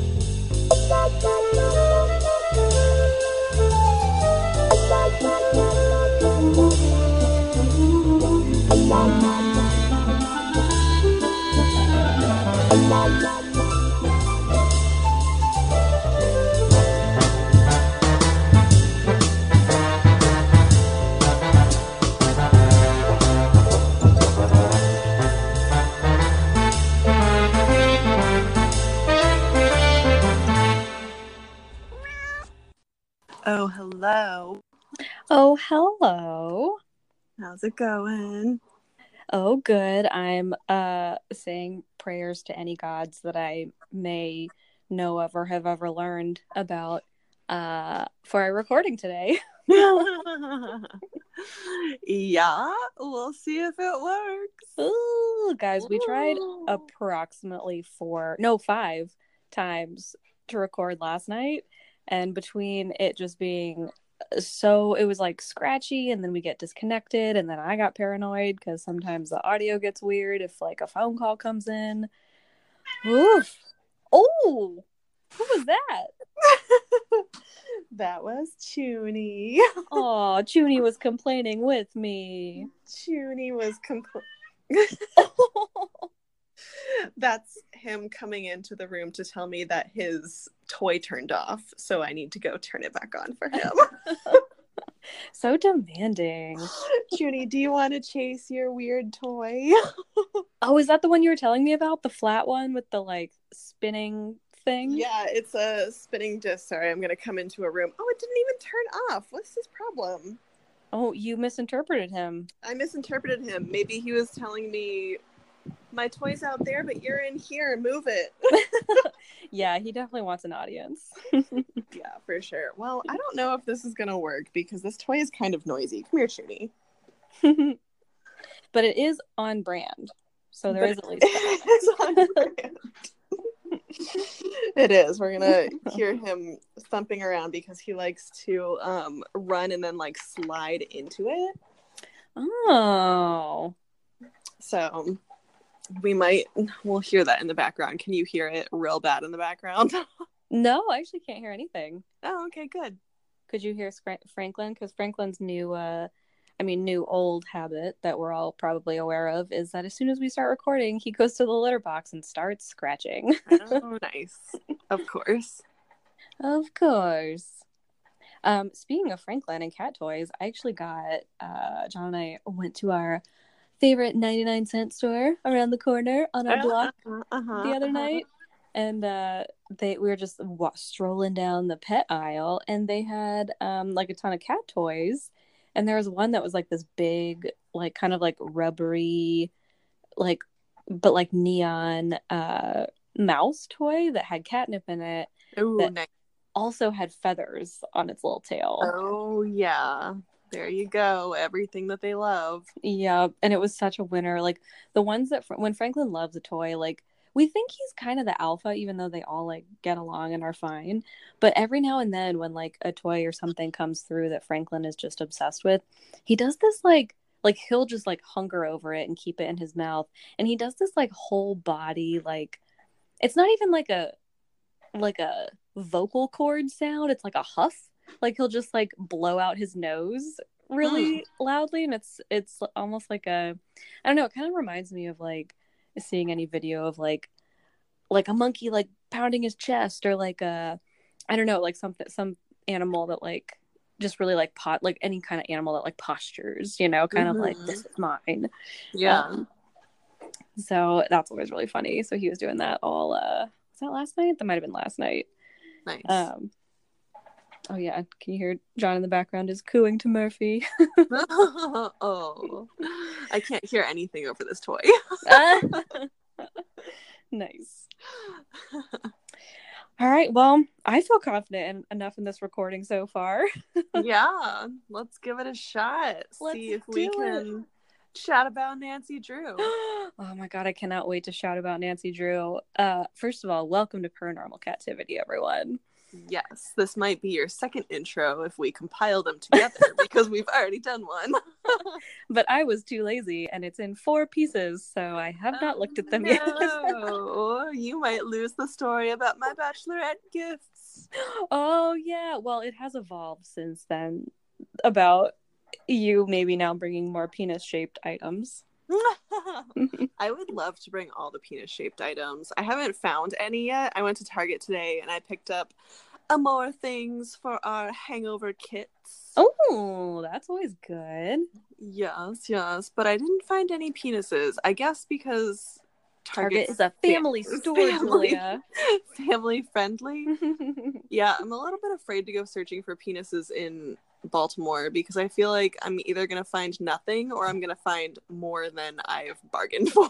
Oh, hello. Oh, hello. How's it going? Oh, good. I'm uh saying prayers to any gods that I may know of or have ever learned about uh for our recording today. yeah, we'll see if it works. Ooh, guys, we tried Ooh. approximately four, no, five times to record last night. And between it just being uh, so, it was like scratchy, and then we get disconnected, and then I got paranoid because sometimes the audio gets weird if like a phone call comes in. Oof. Oh, who was that? that was Chuny. Oh, Chuny was complaining with me. Chuny was compl- That's him coming into the room to tell me that his toy turned off, so I need to go turn it back on for him. so demanding. Junie, do you want to chase your weird toy? Oh, is that the one you were telling me about? The flat one with the like spinning thing? yeah, it's a spinning disc. Sorry, I'm gonna come into a room. Oh, it didn't even turn off. What's his problem? Oh, you misinterpreted him. I misinterpreted him. Maybe he was telling me my toy's out there, but you're in here. Move it. Yeah, he definitely wants an audience. yeah, for sure. Well, I don't know if this is gonna work because this toy is kind of noisy. Come here, Junie. but it is on brand. So there But is at least it that. is on brand. it is. We're gonna hear him thumping around because he likes to um, run and then like slide into it. Oh. So we might we'll hear that in the background. Can you hear it real bad in the background? No, I actually can't hear anything. oh, okay, good. Could you hear Franklin? Because Franklin's new, uh, I mean, new old habit that we're all probably aware of is that as soon as we start recording, he goes to the litter box and starts scratching. Oh, nice. Of course. Of course. Um, speaking of Franklin and cat toys, I actually got uh, John and I went to our favorite 99 cent store around the corner on our block Uh-huh, the other uh-huh. night. And uh, they we were just wa- strolling down the pet aisle, and they had um, like a ton of cat toys. And there was one that was like this big, like kind of like rubbery, like but like neon uh, mouse toy that had catnip in it. Ooh, that- nice. Also had feathers on its little tail. Oh yeah. There you go. Everything that they love. Yeah, and it was such a winner. Like the ones that when Franklin loves a toy, like we think he's kind of the alpha, even though they all like get along and are fine. But every now and then, when like a toy or something comes through that Franklin is just obsessed with, he does this like like he'll just like hunger over it and keep it in his mouth, and he does this like whole body like it's not even like a like a vocal cord sound. It's like a huff. Like he'll just like blow out his nose really loudly and it's it's almost like a I don't know, it kind of reminds me of like seeing any video of like like a monkey like pounding his chest or like a I don't know, like something some animal that like just really like pot like any kind of animal that like postures, you know, kind of like this is mine. Yeah. Um, so that's always really funny. So he was doing that all uh was that last night? That might have been last night. nice. Um Oh yeah, can you hear John in the background is cooing to Murphy? oh. I can't hear anything over this toy. nice. All right. Well, I feel confident in, enough in this recording so far. yeah. Let's give it a shot. Let's See if we do it. can chat about Nancy Drew. oh my god, I cannot wait to shout about Nancy Drew. Uh, first of all, welcome to Paranormal Captivity, everyone. Yes, this might be your second intro if we compile them together because we've already done one. but I was too lazy and it's in four pieces, so I have not looked at them oh, yet. no. you might lose the story about my bachelorette gifts. oh, yeah. Well, it has evolved since then about you maybe now bringing more penis shaped items. I would love to bring all the penis shaped items. I haven't found any yet. I went to Target today and I picked up a more things for our hangover kits. Oh, that's always good. Yes, yes, but I didn't find any penises. I guess because Target is a family fam- store, family- Julia. family friendly. Yeah, I'm a little bit afraid to go searching for penises in Baltimore because I feel like I'm either going to find nothing or I'm going to find more than I've bargained for.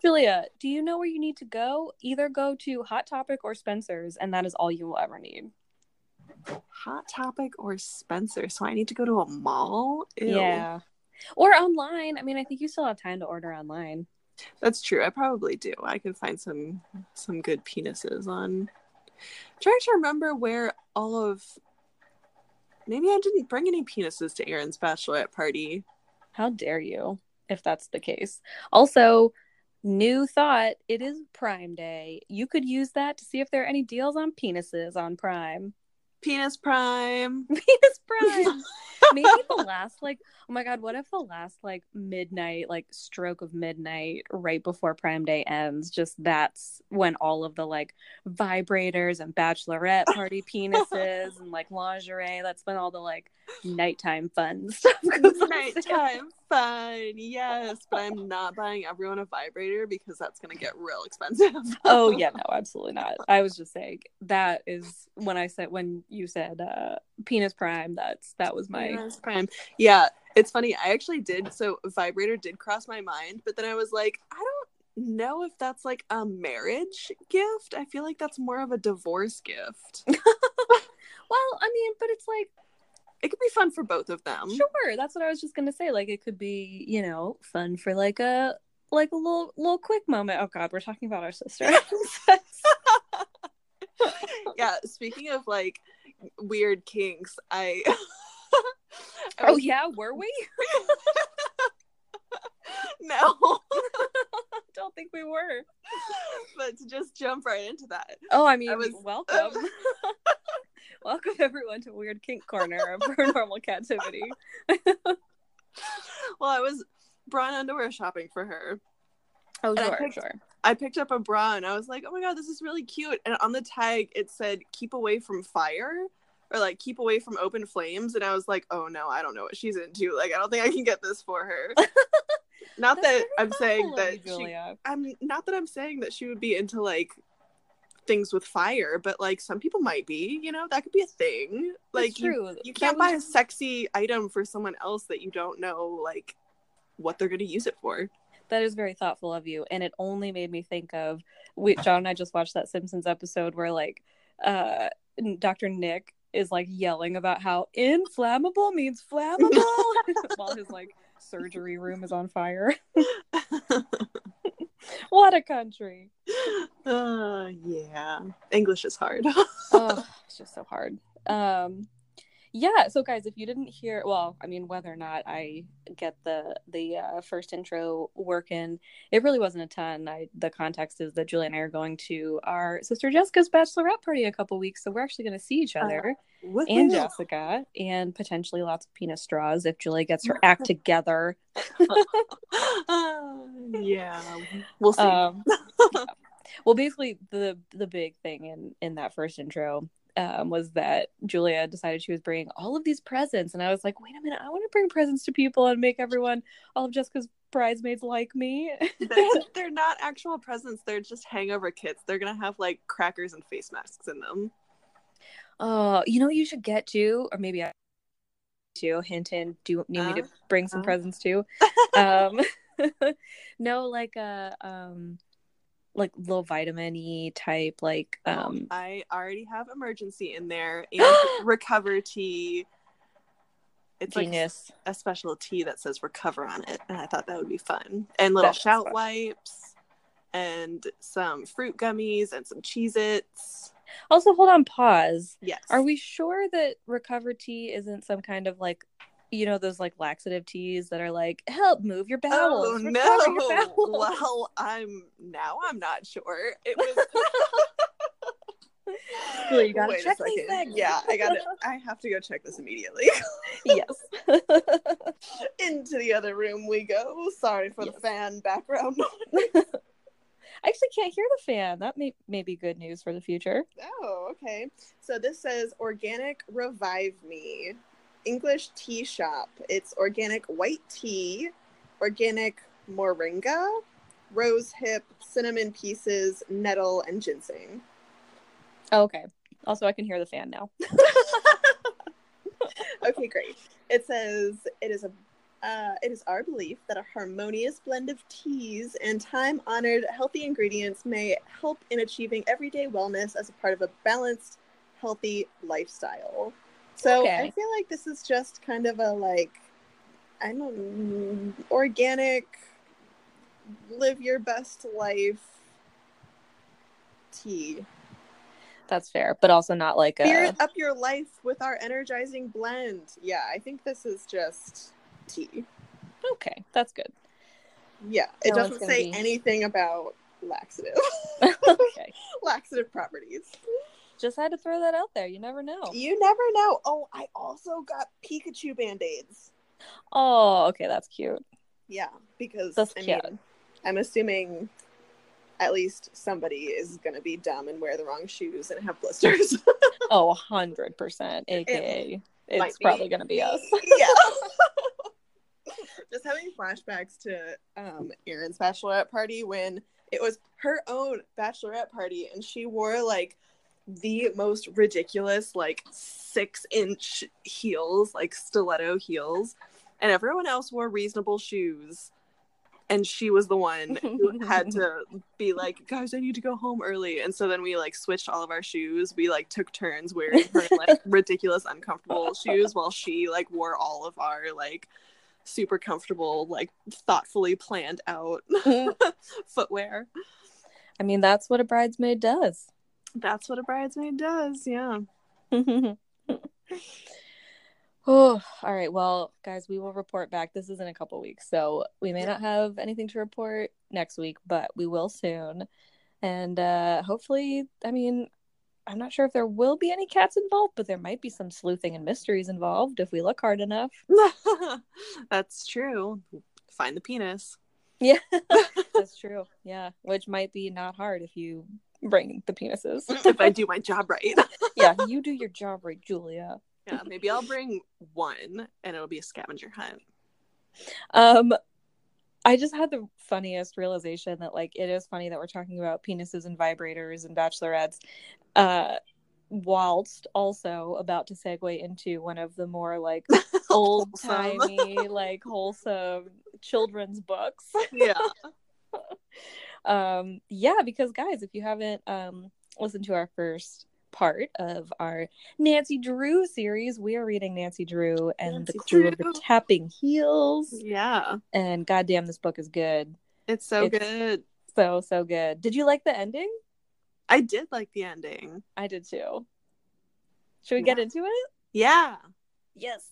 Julia, do you know where you need to go? Either go to Hot Topic or Spencer's, and that is all you will ever need. Hot Topic or Spencer. So I need to go to a mall? Ew. Yeah. Or online. I mean, I think you still have time to order online. That's true. I probably do. I could find some some good penises on trying to remember where all of maybe I didn't bring any penises to Erin's bachelorette party. How dare you, if that's the case? Also, new thought it is Prime Day. You could use that to see if there are any deals on penises on Prime. Penis Prime. Penis Prime. Maybe the last, like, oh my God, what if the last, like, midnight, like, stroke of midnight right before Prime Day ends? Just that's when all of the, like, vibrators and bachelorette party penises and, like, lingerie, that's when all the, like, nighttime fun stuff goes. Nighttime fun. Yes, but I'm not buying everyone a vibrator because that's going to get real expensive. oh yeah no absolutely not i was just saying that is when i said when you said uh penis prime that's that was my Penis Prime. Yeah, it's funny. I actually did. So vibrator did cross my mind, but then I was like, I don't know if that's like a marriage gift. I feel like that's more of a divorce gift. well i mean but it's like It could be fun for both of them. sure that's what i was just gonna say like it could be you know fun for like a like a little little quick moment oh god we're talking about our sister yeah, speaking of like weird kinks, I oh yeah were we no. don't think we were but to just jump right into that. oh i mean I was- welcome welcome everyone to weird kink corner of paranormal captivity Well, I was bra and underwear shopping for her. oh And I sure picked- sure I picked up a bra and I was like, oh my god, this is really cute. And on the tag, it said, keep away from fire or like keep away from open flames. And I was like, oh no, I don't know what she's into. Like, I don't think I can get this for her. not that I'm saying that you, she, I'm not that I'm saying that she would be into like things with fire, but like some people might be, you know, that could be a thing. That's Like, you, true. you can't was- buy a sexy item for someone else that you don't know, like, what they're going to use it for. That is very thoughtful of you, and it only made me think of we John and I just watched that Simpsons episode where like uh Dr. Nick is like yelling about how inflammable means flammable while his like surgery room is on fire. what a country. Uh, yeah. English is hard. oh, it's just so hard. Um yeah, so guys, if you didn't hear, well, I mean, whether or not I get the the uh, first intro working, it really wasn't a ton. I the context is that Julie and I are going to our sister Jessica's bachelorette party a couple weeks, so we're actually going to see each other and Woohoo. Jessica, and potentially lots of penis straws if Julie gets her act together. Uh, yeah. We'll see. um, yeah. well basically the the big thing in in that first intro um, was that julia decided she was bringing all of these presents and i was like wait a minute i want to bring presents to people and make everyone all of jessica's bridesmaids like me they're, they're not actual presents. They're just hangover kits. They're going to have like crackers and face masks in them. oh you know what you should get too or maybe i too hint hint do you need me to Uh, bring some uh. presents too um no like a um like little vitamin e type like Oh, um I already have Emergen-C in there and recover tea. It's like genius a special tea that says recover on it and i thought that would be fun and little That is shout fun. wipes and some fruit gummies and some cheez its Also, hold on, pause. yes Are we sure that recover tea isn't some kind of like, you know those like laxative teas that are like help move your bowels. Oh no! bowels." Well, I'm now. I'm not sure. It was. Julie, you gotta Wait check these things. Yeah, I got it. I have to go check this immediately. yes. Into the other room we go. Sorry for the fan background. I actually can't hear the fan. That may may be good news for the future. Oh, okay. So this says organic revive me. English tea shop. It's organic white tea, organic moringa, rose hip, cinnamon pieces, nettle, and ginseng. Oh, okay. Also, I can hear the fan now. Okay, great. It says it is a uh, it is our belief that a harmonious blend of teas and time honored healthy ingredients may help in achieving everyday wellness as a part of a balanced, healthy lifestyle. So Okay. I feel like this is just kind of a like, I don't know, organic, live your best life tea. That's fair, but also not like a. Spirit up your life with our energizing blend. Yeah, I think this is just tea. Okay, that's good. Yeah, it No, doesn't say be- anything about laxative okay, laxative properties. Just had to throw that out there. You never know. You never know. Oh, I also got Pikachu band-aids. Oh, okay, that's cute. Yeah, because That's I cute. mean, I'm assuming at least somebody is gonna be dumb and wear the wrong shoes and have blisters. Oh, 100%. AKA, might it's probably going to be us. yeah. Just having flashbacks to um Erin's bachelorette party when it was her own bachelorette party and she wore like the most ridiculous like six inch heels, like stiletto heels, and everyone else wore reasonable shoes. And she was the one who had to be like, guys, I need to go home early. And so then we like switched all of our shoes. We like took turns wearing her like ridiculous, uncomfortable shoes while she like wore all of our like super comfortable, like thoughtfully planned out footwear. I mean, that's what a bridesmaid does. That's what a bridesmaid does. Yeah. oh, all right. Well, guys, we will report back. This is in a couple weeks, so we may not have anything to report next week, but we will soon. And uh hopefully, I mean, I'm not sure if there will be any cats involved, but there might be some sleuthing and mysteries involved if we look hard enough. That's true. Find the penis. Yeah, that's true. Yeah, which might be not hard if you bring the penises. if I do my job right. yeah, you do your job right, Julia. yeah, maybe I'll bring one and it'll be a scavenger hunt. Um, I just had the funniest realization that like it is funny that we're talking about penises and vibrators and bachelorettes, uh, whilst also about to segue into one of the more like old timey like wholesome children's books. yeah. Um yeah because guys if you haven't um listened to our first part of our nancy drew series we are reading nancy drew and Nancy the Clue of the tapping heels. Yeah. and goddamn this book is good. It's so It's- good. so so good. Did you like the ending? I did like the ending. i did too. Should we get into it? Yeah. yes.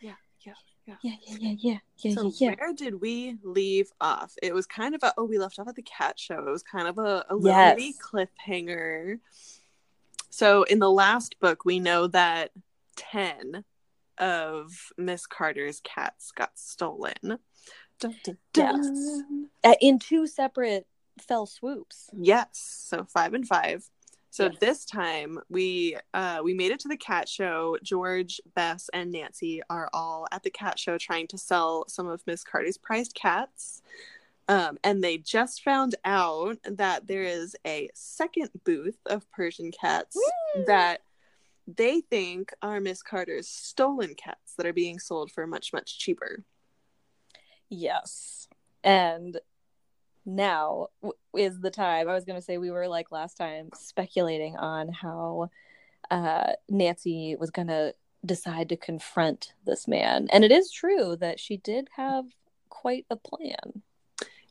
Yeah, yeah, yeah. yeah yeah yeah yeah So yeah, yeah. where did we leave off? It was kind of a oh we left off at the cat show. It was kind of a, a little Yes. mini cliffhanger. So in the last book, we know that ten of Miss Carter's cats got stolen. Dun, dun, Yes. dun. Uh, in two separate fell swoops Yes. So five and five. So Yes. this time we uh we made it to the cat show. George, Bess, and Nancy are all at the cat show trying to sell some of Miss Carter's prized cats. Um, and they just found out that there is a second booth of Persian cats Woo! that they think are Miss Carter's stolen cats that are being sold for much, much cheaper. Yes. And now is the time. I was going to say we were like last time speculating on how uh, Nancy was going to decide to confront this man. And it is true that she did have quite a plan.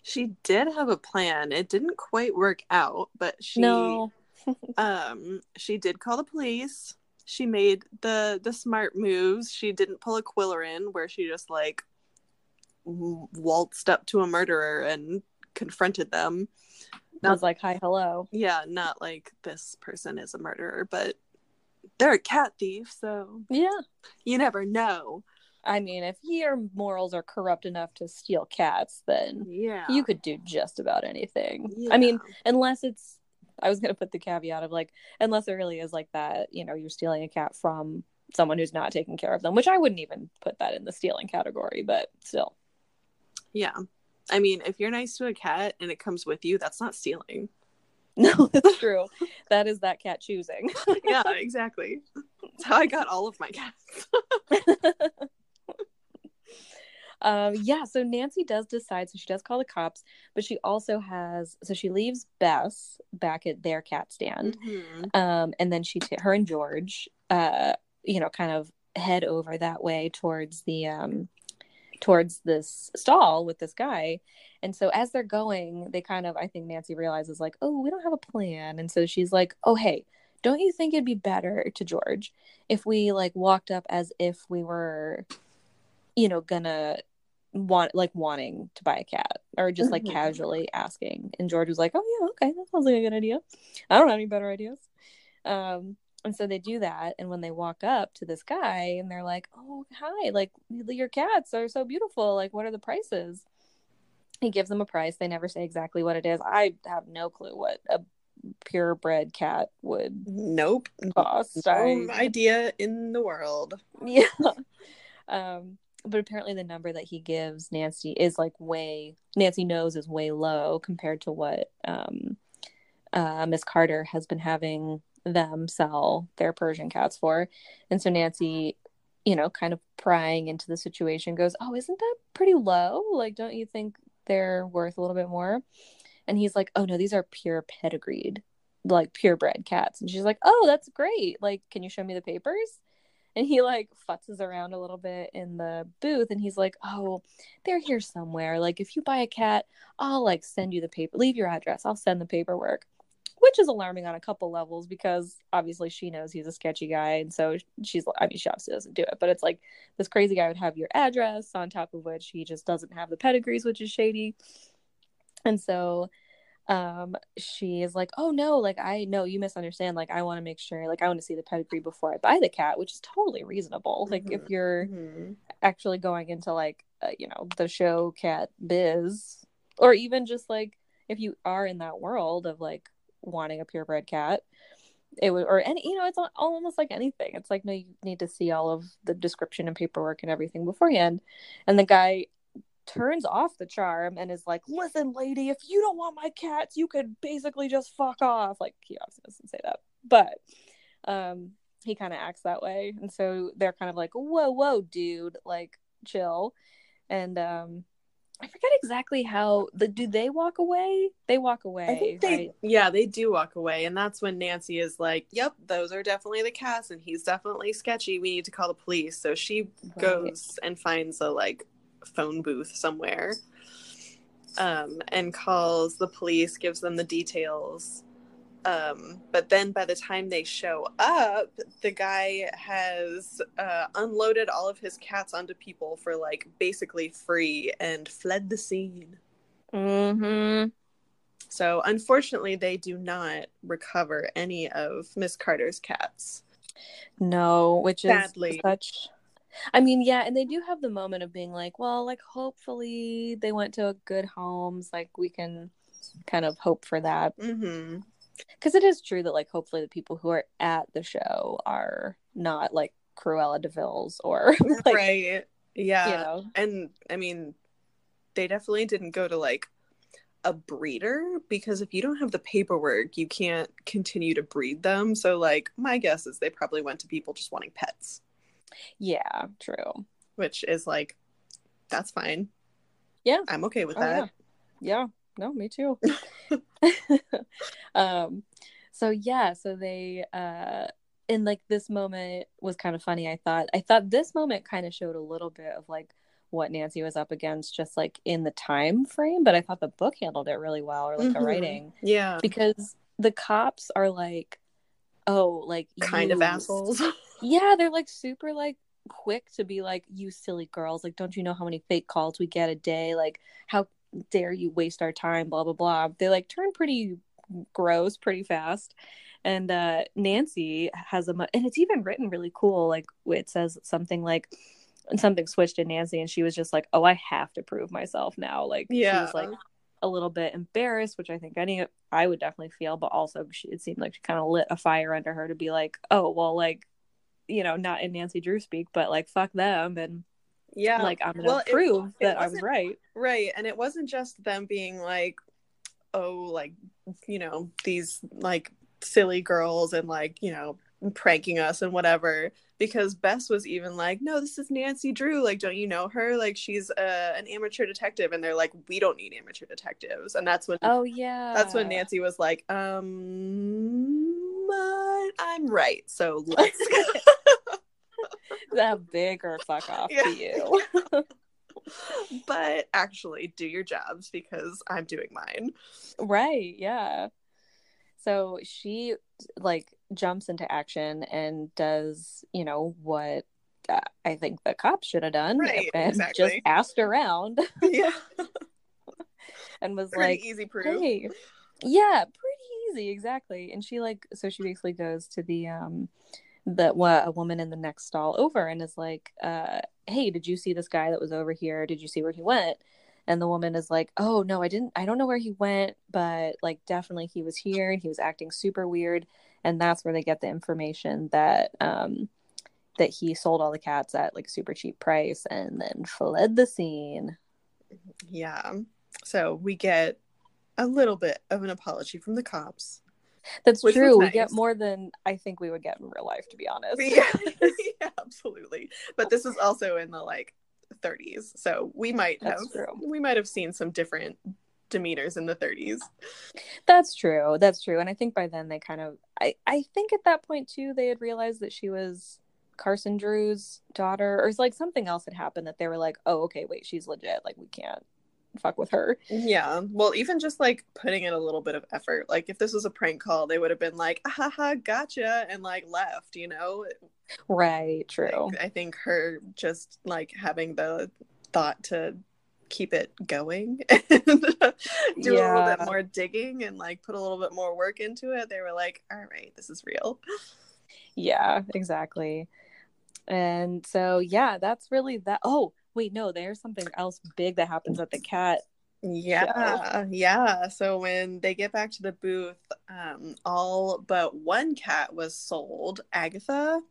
She did have a plan. It didn't quite work out, but she No. um she did call the police she made the the smart moves. She didn't pull a Qwilleran where she just like waltzed up to a murderer and confronted them. I was like, "Hi, hello." Yeah, not like this person is a murderer, but they're a cat thief, so Yeah. you never know. I mean, if your morals are corrupt enough to steal cats, then Yeah, you could do just about anything. I mean, unless it's I was gonna put the caveat of like, unless it really is like that, you know, you're stealing a cat from someone who's not taking care of them, which I wouldn't even put that in the stealing category, but still. yeah. I mean, if you're nice to a cat and it comes with you, that's not stealing. No, that's true. that is that cat choosing. yeah, exactly. That's how I got all of my cats. um yeah so nancy does decide so she does call the cops but she also has so she leaves bess back at their cat stand Mhm. um and then she ta- her and george uh you know kind of head over that way towards the um towards this stall with this guy. And so as they're going they kind of i think nancy realizes like oh we don't have a plan. And so she's like oh hey don't you think it'd be better to george if we like walked up as if we were you know gonna want like wanting to buy a cat or just like Mhm. casually asking? And george was like oh yeah okay that sounds like a good idea. I don't have any better ideas. Um and so they do that and when they walk up to this guy and they're like oh hi like your cats are so beautiful like what are the prices? He gives them a price. They never say exactly what it is. I have no clue what a purebred cat would Nope. cost. No I- idea in the world. yeah. Um but apparently the number that he gives nancy is like way nancy knows is way low compared to what um uh miss carter has been having them sell their persian cats for. And so nancy you know kind of prying into the situation goes oh isn't that pretty low? Like don't you think they're worth a little bit more? And he's like oh no these are pure pedigreed like purebred cats. And she's like oh that's great. Like can you show me the papers? And he like futzes around a little bit in the booth and he's like oh they're here somewhere. Like if you buy a cat i'll like send you the paper leave your address. I'll send the paperwork which is alarming on a couple levels because obviously she knows he's a sketchy guy and so she's i mean she obviously doesn't do it but it's like this crazy guy would have your address on top of which he just doesn't have the pedigrees which is shady and so um she is like oh no like i know you misunderstand like i want to make sure like i want to see the pedigree before i buy the cat which is totally reasonable like if Mhm. you're Mhm. actually going into like uh, you know the show cat biz or even just like if you are in that world of like wanting a purebred cat. It would or any you know it's al- almost like anything. It's like no you need to see all of the description and paperwork and everything beforehand. And the guy turns off the charm and is like listen lady if you don't want my cats you could basically just fuck off. Like he obviously doesn't say that but um he kind of acts that way. And so they're kind of like whoa whoa dude like chill. And um i forget exactly how the do they walk away they walk away I think they, right? yeah, they do walk away, and that's when Nancy is like, "Yep, those are definitely the cats, and he's definitely sketchy. We need to call the police." So she Right. goes and finds a like phone booth somewhere, um, and calls the police, gives them the details. Um, but then by the time they show up, the guy has uh, unloaded all of his cats onto people for like basically free and fled the scene. mm-hmm So unfortunately, they do not recover any of Miss Carter's cats. No, which is Sadly. such. I mean, yeah, and they do have the moment of being like, well, like hopefully they went to good homes. Like we can kind of hope for that Mm-hmm. Because it is true that like hopefully the people who are at the show are not like Cruella de Vil's or like right. Yeah. you know And I mean, they definitely didn't go to like a breeder because if you don't have the paperwork, you can't continue to breed them. So, like, my guess is they probably went to people just wanting pets, yeah true which is like, that's fine. Yeah. I'm okay with Oh, that. yeah no me too um so yeah so they uh in like this moment was kind of funny i thought i thought this moment kind of showed a little bit of like what nancy was up against just like in the time frame but i thought the book handled it really well or like the Mhm. writing Yeah. because the cops are like oh, like kind of assholes. Yeah, they're like super like quick to be like, you silly girls. Like, don't you know how many fake calls we get a day? Like, how dare you waste our time? Blah blah blah. They like turn pretty gross pretty fast. And uh Nancy has a mu- and it's even written really cool. Like it says something like something switched in Nancy, and she was just like, "Oh, I have to prove myself now." Like she was like a little bit embarrassed, which I think any I would definitely feel, but also she, it seemed like she kind of lit a fire under her to be like, "Oh, well, like." You know, not in Nancy Drew speak, but like fuck them, and yeah. like I'm gonna Well, it- prove it that I was right. Right. And it wasn't just them being like, oh, like, you know, these like silly girls and like, you know, pranking us and whatever. Because Bess was even like, no, this is Nancy Drew. Like, don't you know her? Like, she's uh, an amateur detective. And they're like, we don't need amateur detectives. And that's when Oh yeah, that's when Nancy was like, um, but I'm right. So let's that big or fuck off Yeah. to you. but actually do your jobs because I'm doing mine. right? Yeah. So she like jumps into action and does you know what uh, I think the cops should have done Right, and just exactly. asked around yeah. and was Pretty like, easy proof. hey yeah pretty easy exactly and she like so she basically goes to the um the what a woman in the next stall over and is like uh hey did you see this guy that was over here did you see where he went and the woman is like oh no i didn't i don't know where he went but like definitely he was here and he was acting super weird and that's where they get the information that um that he sold all the cats at like super cheap price and then fled the scene Yeah. So we get a little bit of an apology from the cops. That's Which true. We get more than I think we would get in real life, to be honest. Yeah. yeah, absolutely. But this was also in the like 30s. So we might have true. we might have seen some different demeanors in the 30s. That's true. That's true. And I think by then they kind of I, I think at that point too they had realized that she was Carson Drew's daughter or it's like something else had happened that they were like, Oh, okay, wait, she's legit. Like we can't fuck with her. Yeah. Well, even just like putting in a little bit of effort. Like if this was a prank call, they would have been like, ah, haha, gotcha, and like left, you know? Right, true. Like, I think her just like having the thought to keep it going and do a little bit more digging and like put a little bit more work into it. They were like, all right, this is real. Yeah, exactly. And so yeah, that's really that oh, wait, no, there's something else big that happens at the cat. Yeah, yeah. So when they get back to the booth, um, all but one cat was sold. Agatha,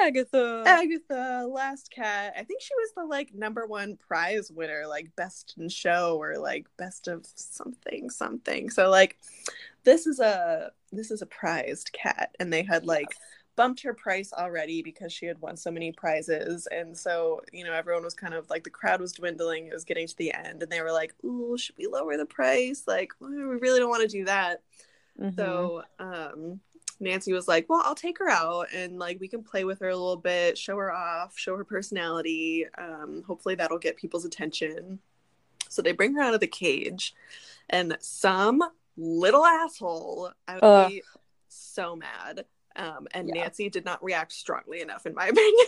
Agatha. Agatha, last cat. I think she was the like number one prize winner, like best in show or like best of something, something. So like, this is a this is a prized cat, and they had like bumped her price already because she had won so many prizes, and so you know everyone was kind of like the crowd was dwindling. It was getting to the end, and they were like, "Ooh, should we lower the price? Like, well, we really don't want to do that." Mhm. So um Nancy was like, "Well, I'll take her out and like we can play with her a little bit, show her off, show her personality. Um hopefully that'll get people's attention." So they bring her out of the cage and some little asshole I would Ugh. be so mad. Um and Yeah. Nancy did not react strongly enough in my opinion.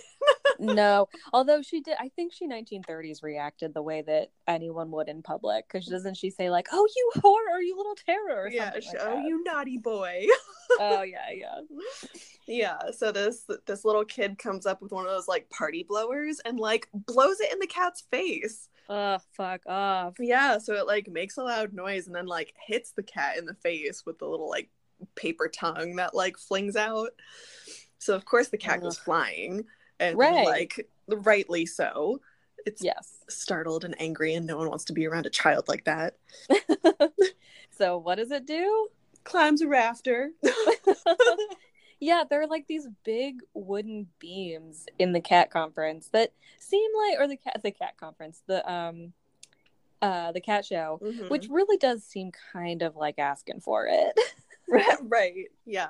no, although she did, I think she 1930s reacted the way that anyone would in public. Because doesn't she say like, "Oh, you whore, or you little terror," or yeah, like oh that. you naughty boy. oh yeah, yeah. yeah so this this little kid comes up with one of those like party blowers and like blows it in the cat's face Oh, fuck off. yeah so it like makes a loud noise and then like hits the cat in the face with the little like paper tongue that like flings out so of course the cat goes flying and Right. like rightly so it's Yes. startled and angry and no one wants to be around a child like that so what does it do? climbs a rafter yeah, there are like these big wooden beams in the cat conference that seem like, or the cat, the cat conference, the um, uh, the cat show, Mhm. which really does seem kind of like asking for it. right. Yeah.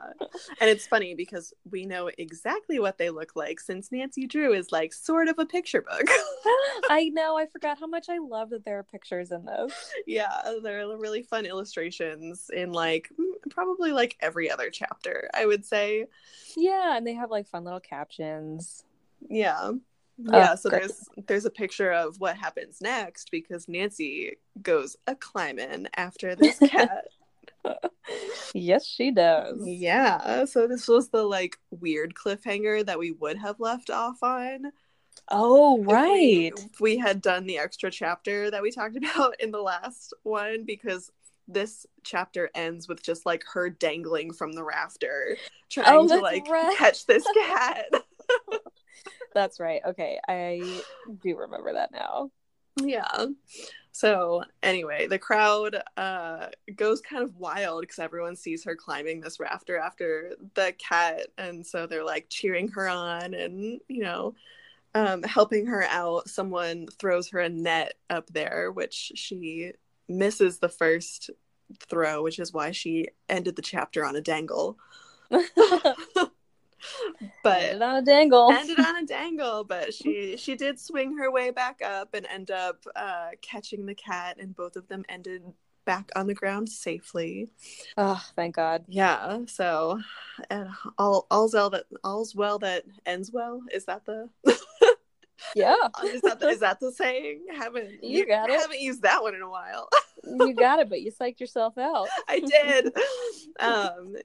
And it's funny because we know exactly what they look like since Nancy Drew is like sort of a picture book. I know. I forgot how much I love that there are pictures in those. yeah, they're really fun illustrations in like mm, probably like every other chapter, I would say. Yeah, and they have like fun little captions. Yeah. Yeah, Oh, so great. there's there's a picture of what happens next because Nancy goes a climbing after this cat. Yes, she does. yeah, so this was the like weird cliffhanger that we would have left off on. Oh, we- right. if we had done the extra chapter that we talked about in the last one because this chapter ends with just like her dangling from the rafter trying Oh, to like right. catch this cat. That's right. Okay, I do remember that now. yeah. So anyway, the crowd uh goes kind of wild because everyone sees her climbing this rafter after the cat and so they're like cheering her on and you know um helping her out. Someone throws her a net up there which she misses the first throw, which is why she ended the chapter on a dangle. but Ended on a dangle. ended on a dangle but she she did swing her way back up and end up uh catching the cat and both of them ended back on the ground safely Oh, thank God. yeah so and all all's well that all's well that ends well is that the Yeah, is that the, is that the saying haven't You got it. haven't used that one in a while you got it, but you psyched yourself out. I did. um,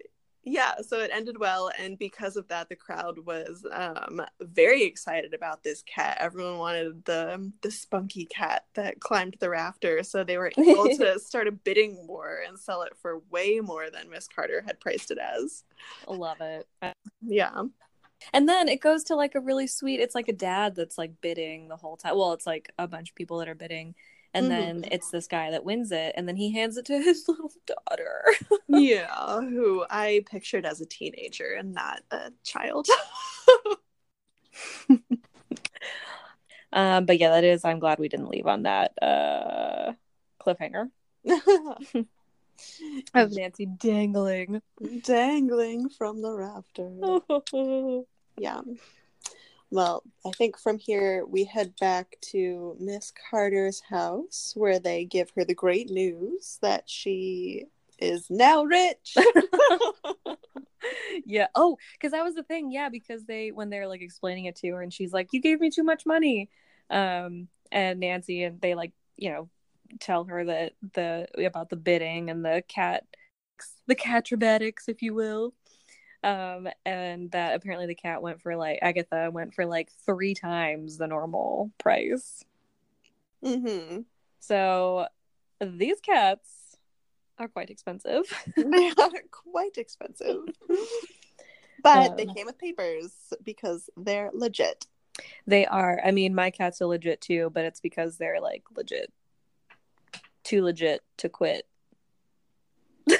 yeah, so it ended well, and because of that, the crowd was um, very excited about this cat. Everyone wanted the the spunky cat that climbed the rafter, so they were able to start a bidding war and sell it for way more than Miss Carter had priced it as. Love it. Yeah, And then it goes to like a really sweet. It's like a dad that's like bidding the whole time. Well, it's like a bunch of people that are bidding, and Mhm. then it's this guy that wins it, and then he hands it to his little daughter. yeah, who I pictured as a teenager and not a child. Um, but yeah, that is. I'm glad we didn't leave on that uh cliffhanger of Nancy dangling. Dangling from the rafter. Yeah. Well, I think from here we head back to Miss Carter's house where they give her the great news that she is now rich. yeah. Oh, because that was the thing. Yeah, because they when they're like explaining it to her, and she's like, "You gave me too much money," um, and Nancy and they like you know tell her that the about the bidding and the cat the catrabatics, if you will. Um, and that apparently the cat went for like Agatha went for like three times the normal price. Mm-hmm. So these cats are quite expensive. They are quite expensive. But they Um, came with papers because they're legit. They are. I mean, my cats are legit too, but it's because they're like legit, too legit to quit.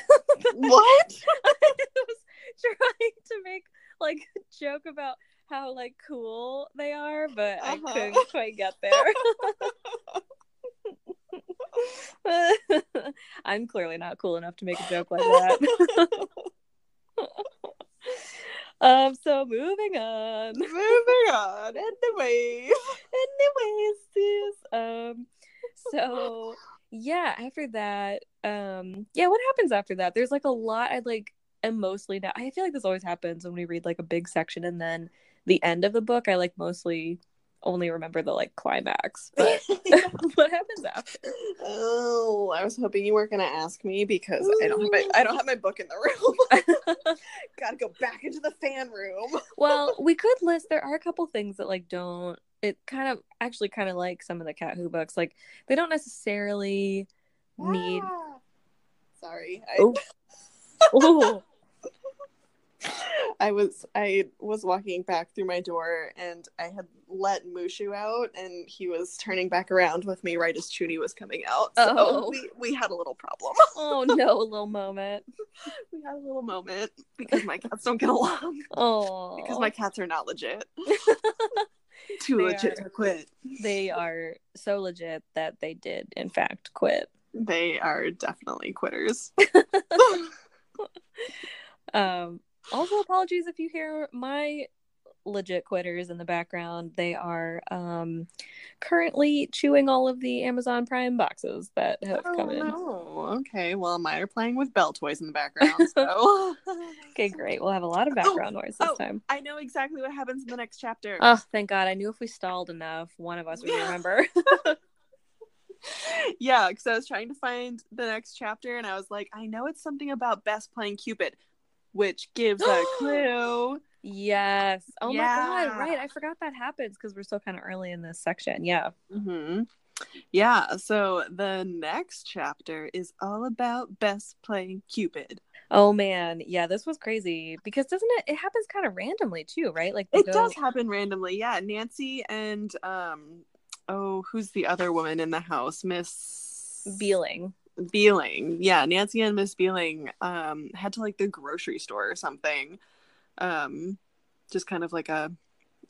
What? I was trying to make like a joke about how like cool they are, but I Uh-huh. couldn't quite get there. I'm clearly not cool enough to make a joke like that. um, so moving on. Moving on. Anyways. anyways sis um so yeah after that um yeah what happens after that there's like a lot i like am mostly now i feel like this always happens when we read like a big section and then the end of the book i like mostly only remember the like climax but what happens after Oh, I was hoping you weren't gonna ask me because I don't have my I don't have my book in the room. Gotta go back into the fan room. well we could list there are a couple things that like don't it kind of actually kind of like some of the cat who books like they don't necessarily need Ah. Sorry. I, Oh. I was I was walking back through my door and I had let Mushu out and he was turning back around with me right as Chuny was coming out. So Oh. we, we had a little problem. oh no a little moment we had a little moment because my cats don't get along. oh Because my cats are not legit. Too They legit are. to quit. they are so legit that they did in fact quit They are definitely quitters. um, also, apologies if you hear my legit quitters in the background. They are um, currently chewing all of the Amazon Prime boxes that have Oh, come in. no. Okay. Well, mine are playing with bell toys in the background. So Okay, great. We'll have a lot of background noise this oh. time. I know exactly what happens in the next chapter. Oh, thank God. I knew if we stalled enough, one of us would Yeah. remember. yeah, because I was trying to find the next chapter and I was like, I know it's something about Bess playing Cupid, which gives a clue. yes. Oh my God. Right. I forgot that happens because we're still kind of early in this section. Yeah. hmm Yeah, so the next chapter is all about Bess playing Cupid. Oh man. Yeah. This was crazy because doesn't it? It happens kind of randomly too, right? Like It go- does happen randomly. Yeah, Nancy and um oh, who's the other woman in the house? Miss Beeling. Beeling. Yeah, Nancy and Miss Beeling um had to like the grocery store or something. Um just kind of like a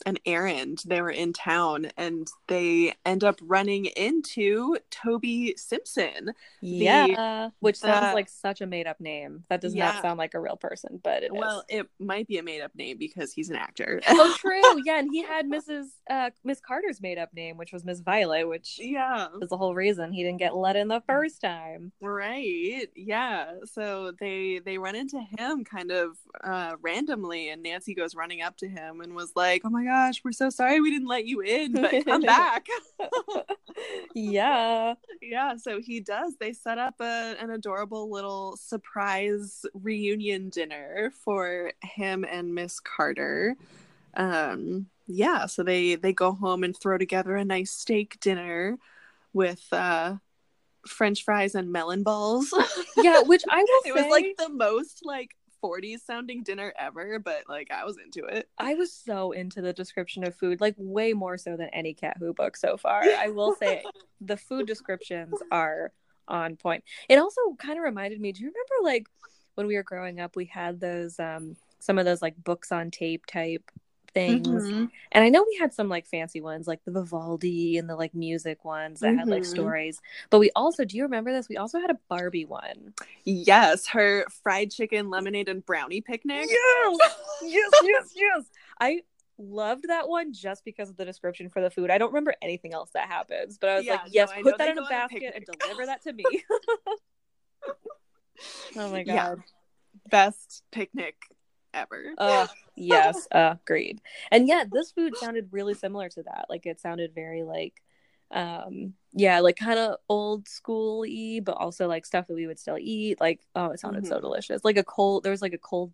an errand. They were in town and they end up running into Toby Simpson. Yeah. Which sounds like such a made up name. That does Yeah. not sound like a real person, but it is. Well, it might be a made up name because he's an actor. oh, true. Yeah. And he had Mrs. Uh, Miss Carter's made up name, which was Miss Violet, which yeah. is the whole reason he didn't get let in the first time. Right. Yeah. So they they run into him kind of uh randomly and Nancy goes running up to him and was like, "Oh my gosh, we're so sorry we didn't let you in, but come back." yeah. yeah, so he does. They set up a, an adorable little surprise reunion dinner for him and Miss Carter. Um yeah, so they they go home and throw together a nice steak dinner with uh french fries and melon balls. Yeah. Which I will it say, was like the most like 40s sounding dinner ever, but like I was into it. I was so into the description of food, like way more so than any Cat Who book so far. I will say the food descriptions are on point. It also kind of reminded me, do you remember like when we were growing up, we had those um some of those like books on tape type things. Mhm. And I know we had some like fancy ones like the Vivaldi and the like music ones that had like Mhm. stories. But we also, do you remember this? We also had a Barbie one. Yes, her fried chicken, lemonade, and brownie picnic. Yes, yes, yes, yes. I loved that one just because of the description for the food. I don't remember anything else that happens, but I was Yeah, like, yes, know put that in a on a basket and deliver that to me. oh my Yeah. god. Best picnic ever. Oh, yes, agreed. And yeah, this food sounded really similar to that. Like it sounded very like um yeah, like kind of old school y, but also like stuff that we would still eat. Like, oh, it sounded so Mhm. delicious. Like a cold there was like a cold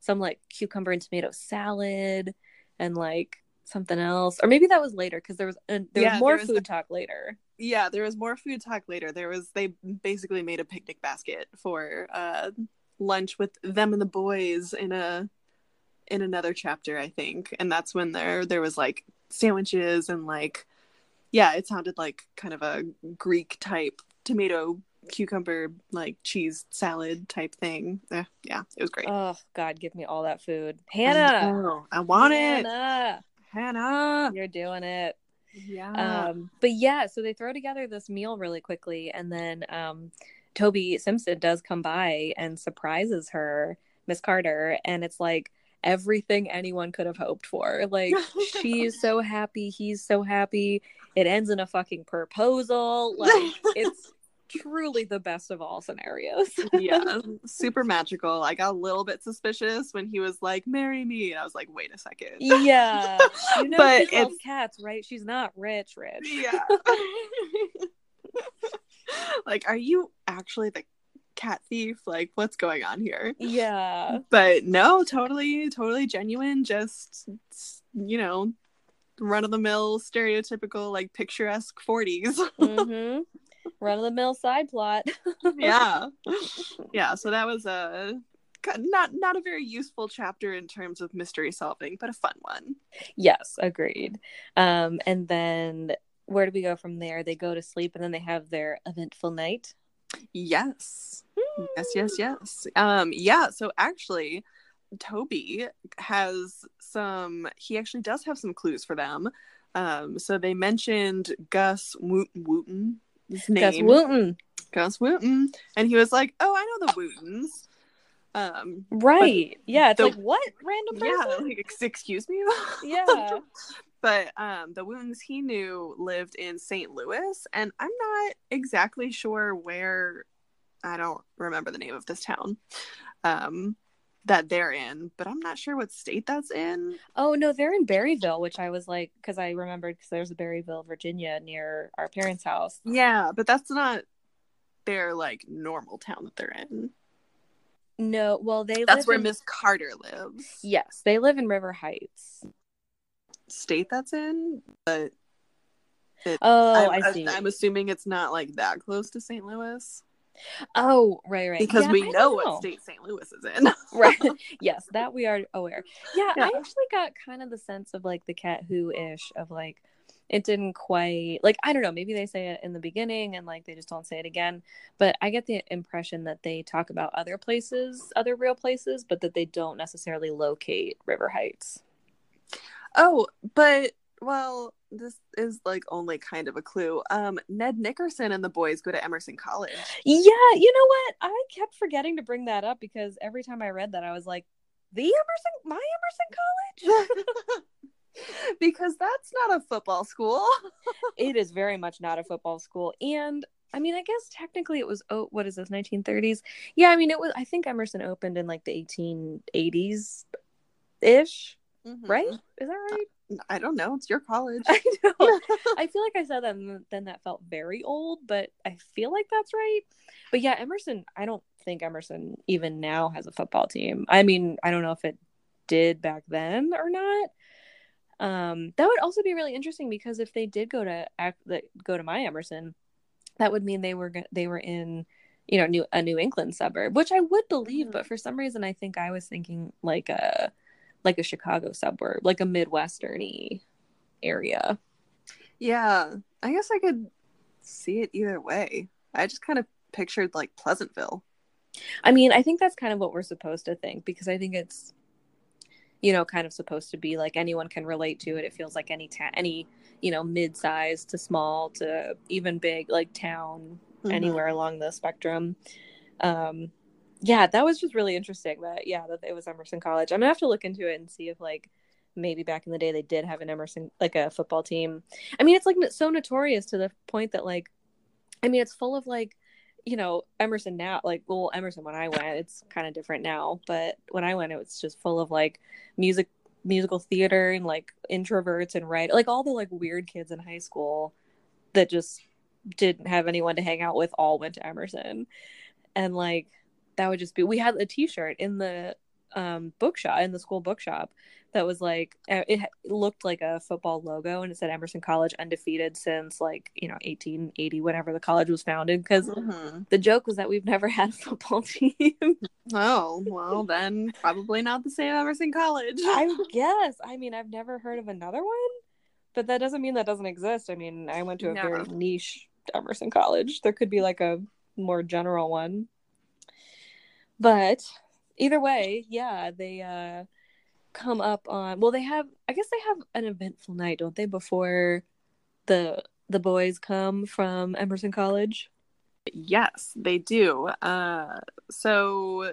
some like cucumber and tomato salad and like something else. Or maybe that was later because there was uh, there Yeah, was more there was food the- talk later. yeah, there was more food talk later. There was they basically made a picnic basket for uh lunch with them and the boys in a in another chapter, I think. And that's when there there was like sandwiches and like yeah, it sounded like kind of a Greek type tomato cucumber like cheese salad type thing. Eh, yeah, it was great. Oh god, give me all that food. Hannah. know. I want it. Hannah, Hannah. You're doing it. Yeah. um but yeah so they throw together this meal really quickly and then um toby simpson does come by and surprises her miss carter and it's like everything anyone could have hoped for. Like she's so happy he's so happy. It ends in a fucking proposal. Like it's truly the best of all scenarios. Yeah, super magical. I got a little bit suspicious when he was like, "Marry me," and I was like, "Wait a second. yeah. You know But she it's- cats right? She's not rich rich. Yeah. like, are you actually the cat thief? Like, what's going on here? yeah But no, totally, totally genuine. Just you know, run of the mill, stereotypical, like picturesque forties. mm-hmm. run of the mill side plot yeah, yeah. So that was a not not a very useful chapter in terms of mystery solving, but a fun one. Yes, agreed. Um, and then where do we go from there? They go to sleep and then they have their eventful night. Yes. Yes, yes, yes. Um, yeah, so actually, Toby has some he actually does have some clues for them. Um, so they mentioned Gus Wooten Wooten, his name. Gus Wooten. Gus Wooten. And he was like, Oh, I know the Wootens. Um, Right. Yeah. It's the- like what random yeah, like excuse me. Yeah. But um, the Wootens he knew lived in St. Louis, and I'm not exactly sure where. I don't remember the name of this town um, that they're in, but I'm not sure what state that's in. Oh no, they're in Berryville, which I was like, because I remembered because there's a Berryville, Virginia, near our parents' house. Yeah, but that's not their like normal town that they're in. No, well they That's where in- Miss Carter lives. Yes, they live in River Heights. State that's in, but Oh, I'm, I see. I'm assuming it's not like that close to St. Louis oh, right, right. because Yeah, we I know what state St. Louis is in. right yes that we are aware yeah, Yeah. i actually got kind of the sense of like the cat who ish of like it didn't quite like i don't know maybe they say it in the beginning and like they just don't say it again but i get the impression that they talk about other places other real places but that they don't necessarily locate river heights Oh, but well, this is like only kind of a clue. Um, Ned Nickerson and the boys go to Emerson College. yeah you know what i kept forgetting to bring that up because every time i read that i was like the emerson my emerson college because that's not a football school. it is very much not a football school and i mean i guess technically it was oh what is this 1930s yeah i mean it was i think emerson opened in like the 1880s ish right? Is that right? I don't know. It's your college. i know. I feel like i said that and then that felt very old but i feel like that's right. But yeah emerson i don't think emerson even now has a football team. I mean i don't know if it did back then or not. Um that would also be really interesting because if they did go to go to my emerson that would mean they were they were in you know new a new england suburb which i would believe Mhm. but for some reason i think i was thinking like a like a chicago suburb like a midwesterny area yeah, I guess I could see it either way. I just kind of pictured like Pleasantville. I mean, I think that's kind of what we're supposed to think because I think it's, you know, kind of supposed to be like anyone can relate to it. It feels like any ta- any you know mid-sized to small to even big like town Mhm. anywhere along the spectrum. Um, yeah, that was just really interesting. That yeah, that it was Emerson College. I'm gonna have to look into it and see if like maybe back in the day they did have an Emerson like a football team. I mean, it's like so notorious to the point that like, I mean, it's full of like you know emerson now like well emerson when i went it's kind of different now but when i went it was just full of like music musical theater and like introverts and right like all the like weird kids in high school that just didn't have anyone to hang out with all went to emerson and like that would just be we had a t-shirt in the um bookshop in the school bookshop that was like uh, it looked like a football logo and it said emerson college undefeated since like you know 1880 whenever the college was founded because Mhm. the joke was that we've never had a football team Oh well, then probably not the same Emerson College. i guess i mean i've never heard of another one but that doesn't mean that doesn't exist i mean i went to a No. very niche emerson college there could be like a more general one but either way yeah they uh come up on well they have i guess they have an eventful night don't they before the the boys come from emerson college Yes, they do. Uh, so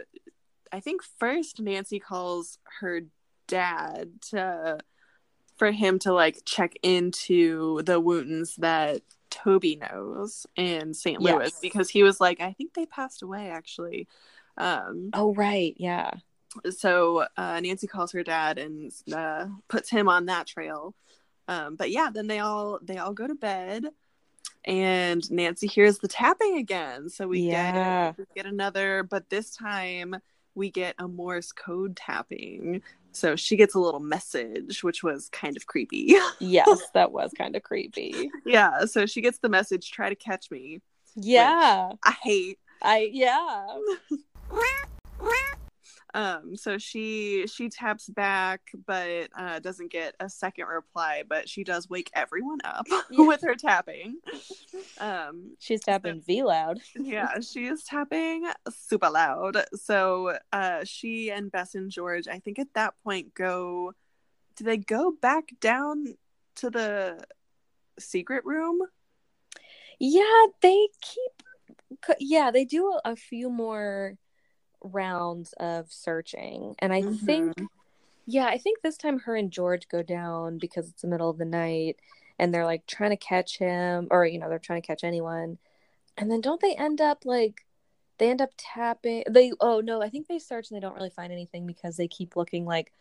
I think first Nancy calls her dad to for him to like check into the Wootens that Toby knows in St. Louis Yes. because he was like, I think they passed away actually. Um, oh right yeah so uh, Nancy calls her dad and uh, puts him on that trail. Um, but yeah, then they all they all go to bed, and Nancy hears the tapping again. So we Yeah. get get another, but this time we get a Morse code tapping. So she gets a little message, which was kind of creepy. yes that was kind of creepy yeah, so she gets the message, "Try to catch me." yeah I hate. i yeah Um, so she she taps back, but uh, doesn't get a second reply. But she does wake everyone up Yeah. with her tapping. Um, she's tapping v loud yeah, she is tapping super loud. So uh, she and Bess and George, I think at that point, go. Do they go back down to the secret room? Yeah, they keep. Yeah, they do a, a few more rounds of searching, and I Mhm. think, yeah, I think this time her and George go down because it's the middle of the night, and they're like trying to catch him, or you know, they're trying to catch anyone, and then don't they end up like they end up tapping they oh no i think they search and they don't really find anything because they keep looking like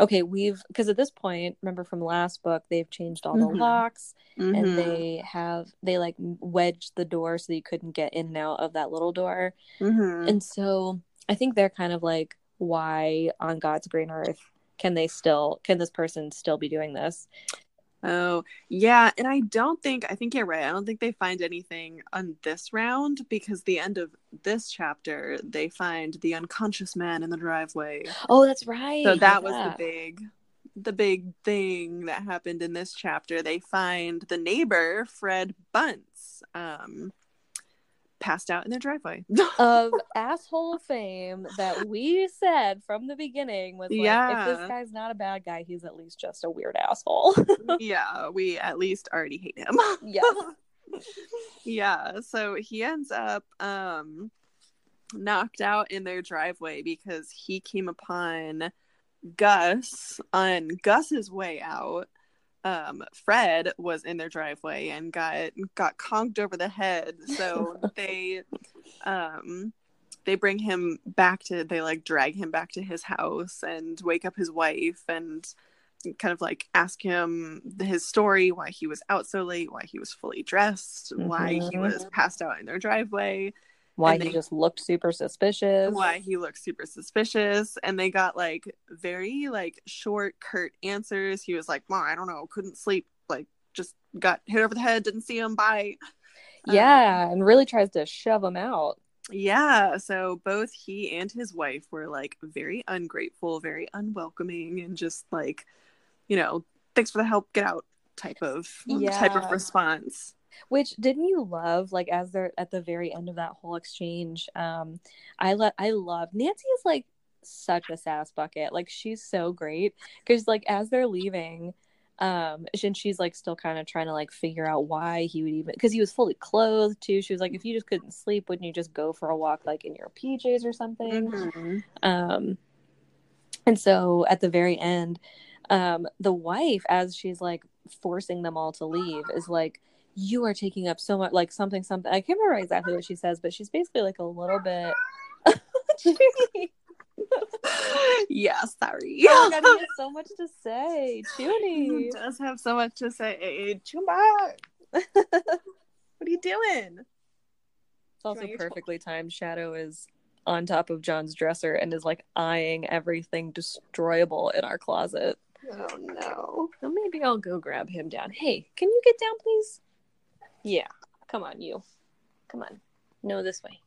okay we've because at this point remember from last book they've changed all Mhm. the locks Mhm. and they have they like wedged the door so that you couldn't get in and out of that little door Mhm. and so i think they're kind of like why on god's green earth can they still can this person still be doing this Oh, yeah. And I don't think, I think you're right. I don't think they find anything on this round because the end of this chapter, they find the unconscious man in the driveway. oh that's right So that was yeah. the big, the big thing that happened in this chapter. They find the neighbor, Fred Bunce, um, passed out in their driveway. of asshole fame that we said from the beginning was like, if this guy's not a bad guy, he's at least just a weird asshole. yeah, we at least already hate him. yes. yeah so he ends up um knocked out in their driveway because he came upon gus on gus's way out um fred was in their driveway and got got conked over the head so they um they bring him back to they like drag him back to his house and wake up his wife and kind of like ask him his story why he was out so late why he was fully dressed why he Mhm. was passed out in their driveway Why And he just looked super suspicious. why he looked super suspicious. And they got like very like short curt answers. He was like well i don't know. Couldn't sleep. Like just got hit over the head. Didn't see him bye Yeah, um, and really tries to shove him out. yeah so both he and his wife were like very ungrateful very unwelcoming and just like you know thanks for the help. Get out type of type of response Which didn't you love? Like as they're at the very end of that whole exchange, um, I let I love Nancy is like such a sass bucket. Like she's so great because like as they're leaving, um, and she's like still kind of trying to like figure out why he would even because he was fully clothed too. She was like, if you just couldn't sleep, wouldn't you just go for a walk like in your PJs or something? Mhm. Um, and so at the very end, um, the wife, as she's like forcing them all to leave, is like, "You are taking up so much, like something, something." I can't remember exactly what she says, but she's basically like a little bit. Yeah sorry oh my god, he has so much to say. he Junie, does have so much to say Chumba. what are you doing it's also perfectly timed. Shadow is on top of John's dresser and is like eyeing everything destroyable in our closet. oh no Well, maybe I'll go grab him down. Hey, can you get down, please? Yeah. Come on, you. Come on. No, this way.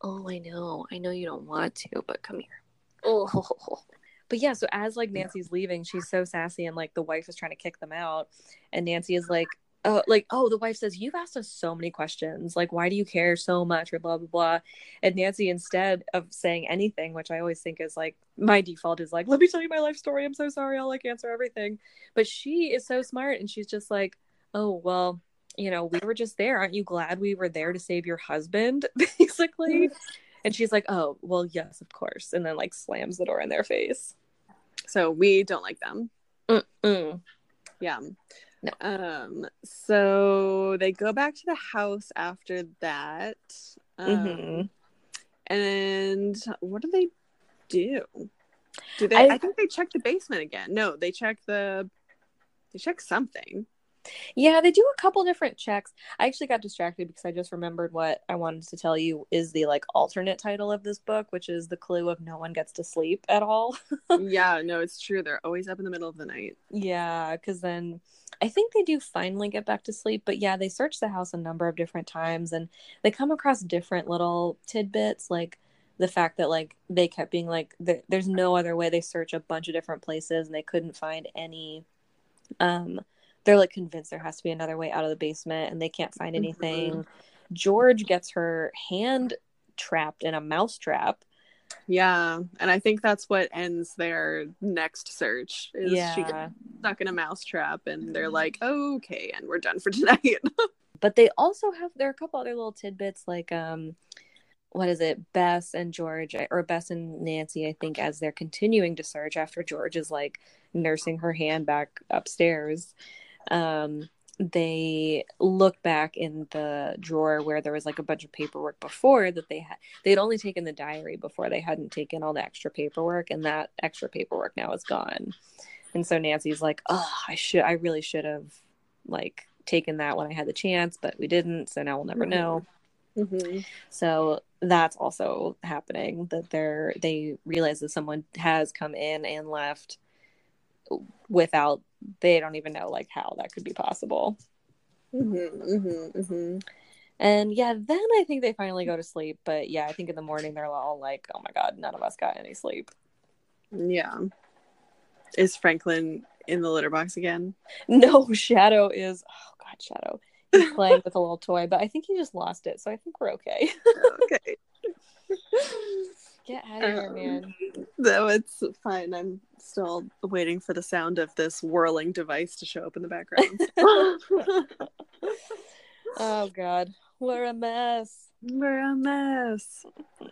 Oh, I know. I know you don't want to, but come here. Oh. But yeah, so as like Nancy's leaving, she's so sassy and like the wife is trying to kick them out. And Nancy is like, oh, like, oh, the wife says, You've asked us so many questions. Like, why do you care so much? Or blah, blah, blah. And Nancy, instead of saying anything, which I always think is like my default is like, let me tell you my life story. I'm so sorry. I'll like answer everything. But she is so smart and she's just like, oh, well, you know, we were just there. Aren't you glad we were there to save your husband? Basically. And she's like, oh, well, yes, of course. And then like slams the door in their face. so we don't like them Mm-mm. yeah No. um so they go back to the house after that um, Mhm. and what do they do do they I- I, think they check the basement again no they check the they check something Yeah, they do a couple different checks. I actually got distracted because I just remembered what I wanted to tell you is the like alternate title of this book, which is the clue of no one gets to sleep at all. yeah no it's true they're always up in the middle of the night Yeah, because then I think they do finally get back to sleep. But yeah, they search the house a number of different times and they come across different little tidbits, like the fact that like they kept being like, there, there's no other way. They search a bunch of different places and they couldn't find any. Um, they're like convinced there has to be another way out of the basement and they can't find anything. George gets her hand trapped in a mouse trap. Yeah, and I think that's what ends their next search. Is she Yeah. gets stuck in a mousetrap, and they're like, "Okay, and we're done for tonight." but they also have there are a couple other little tidbits like um what is it, Bess and George, or Bess and Nancy, I think, as they're continuing to search after George is like nursing her hand back upstairs. Um, they look back in the drawer where there was like a bunch of paperwork before that they had they'd only taken the diary before they hadn't taken all the extra paperwork and that extra paperwork now is gone and so nancy's like oh i should i really should have like taken that when i had the chance but we didn't so now we'll never know Mm-hmm. so that's also happening that they're they realize that someone has come in and left without they don't even know like how that could be possible Mm-hmm. Mm-hmm. Mm-hmm. and yeah then i think they finally go to sleep but yeah i think in the morning they're all like oh my god none of us got any sleep Yeah. Is Franklin in the litter box again? no shadow is oh god shadow he's playing with a little toy but i think he just lost it so i think we're okay okay. get out of here Um, man No, it's fine. I'm still waiting for the sound of this whirling device to show up in the background. oh god we're a mess We're a mess.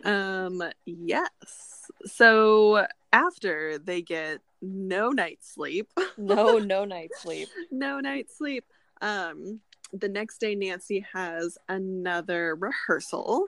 Um, yes. So after they get no night sleep, no no night sleep no night sleep. Um, the next day Nancy has another rehearsal.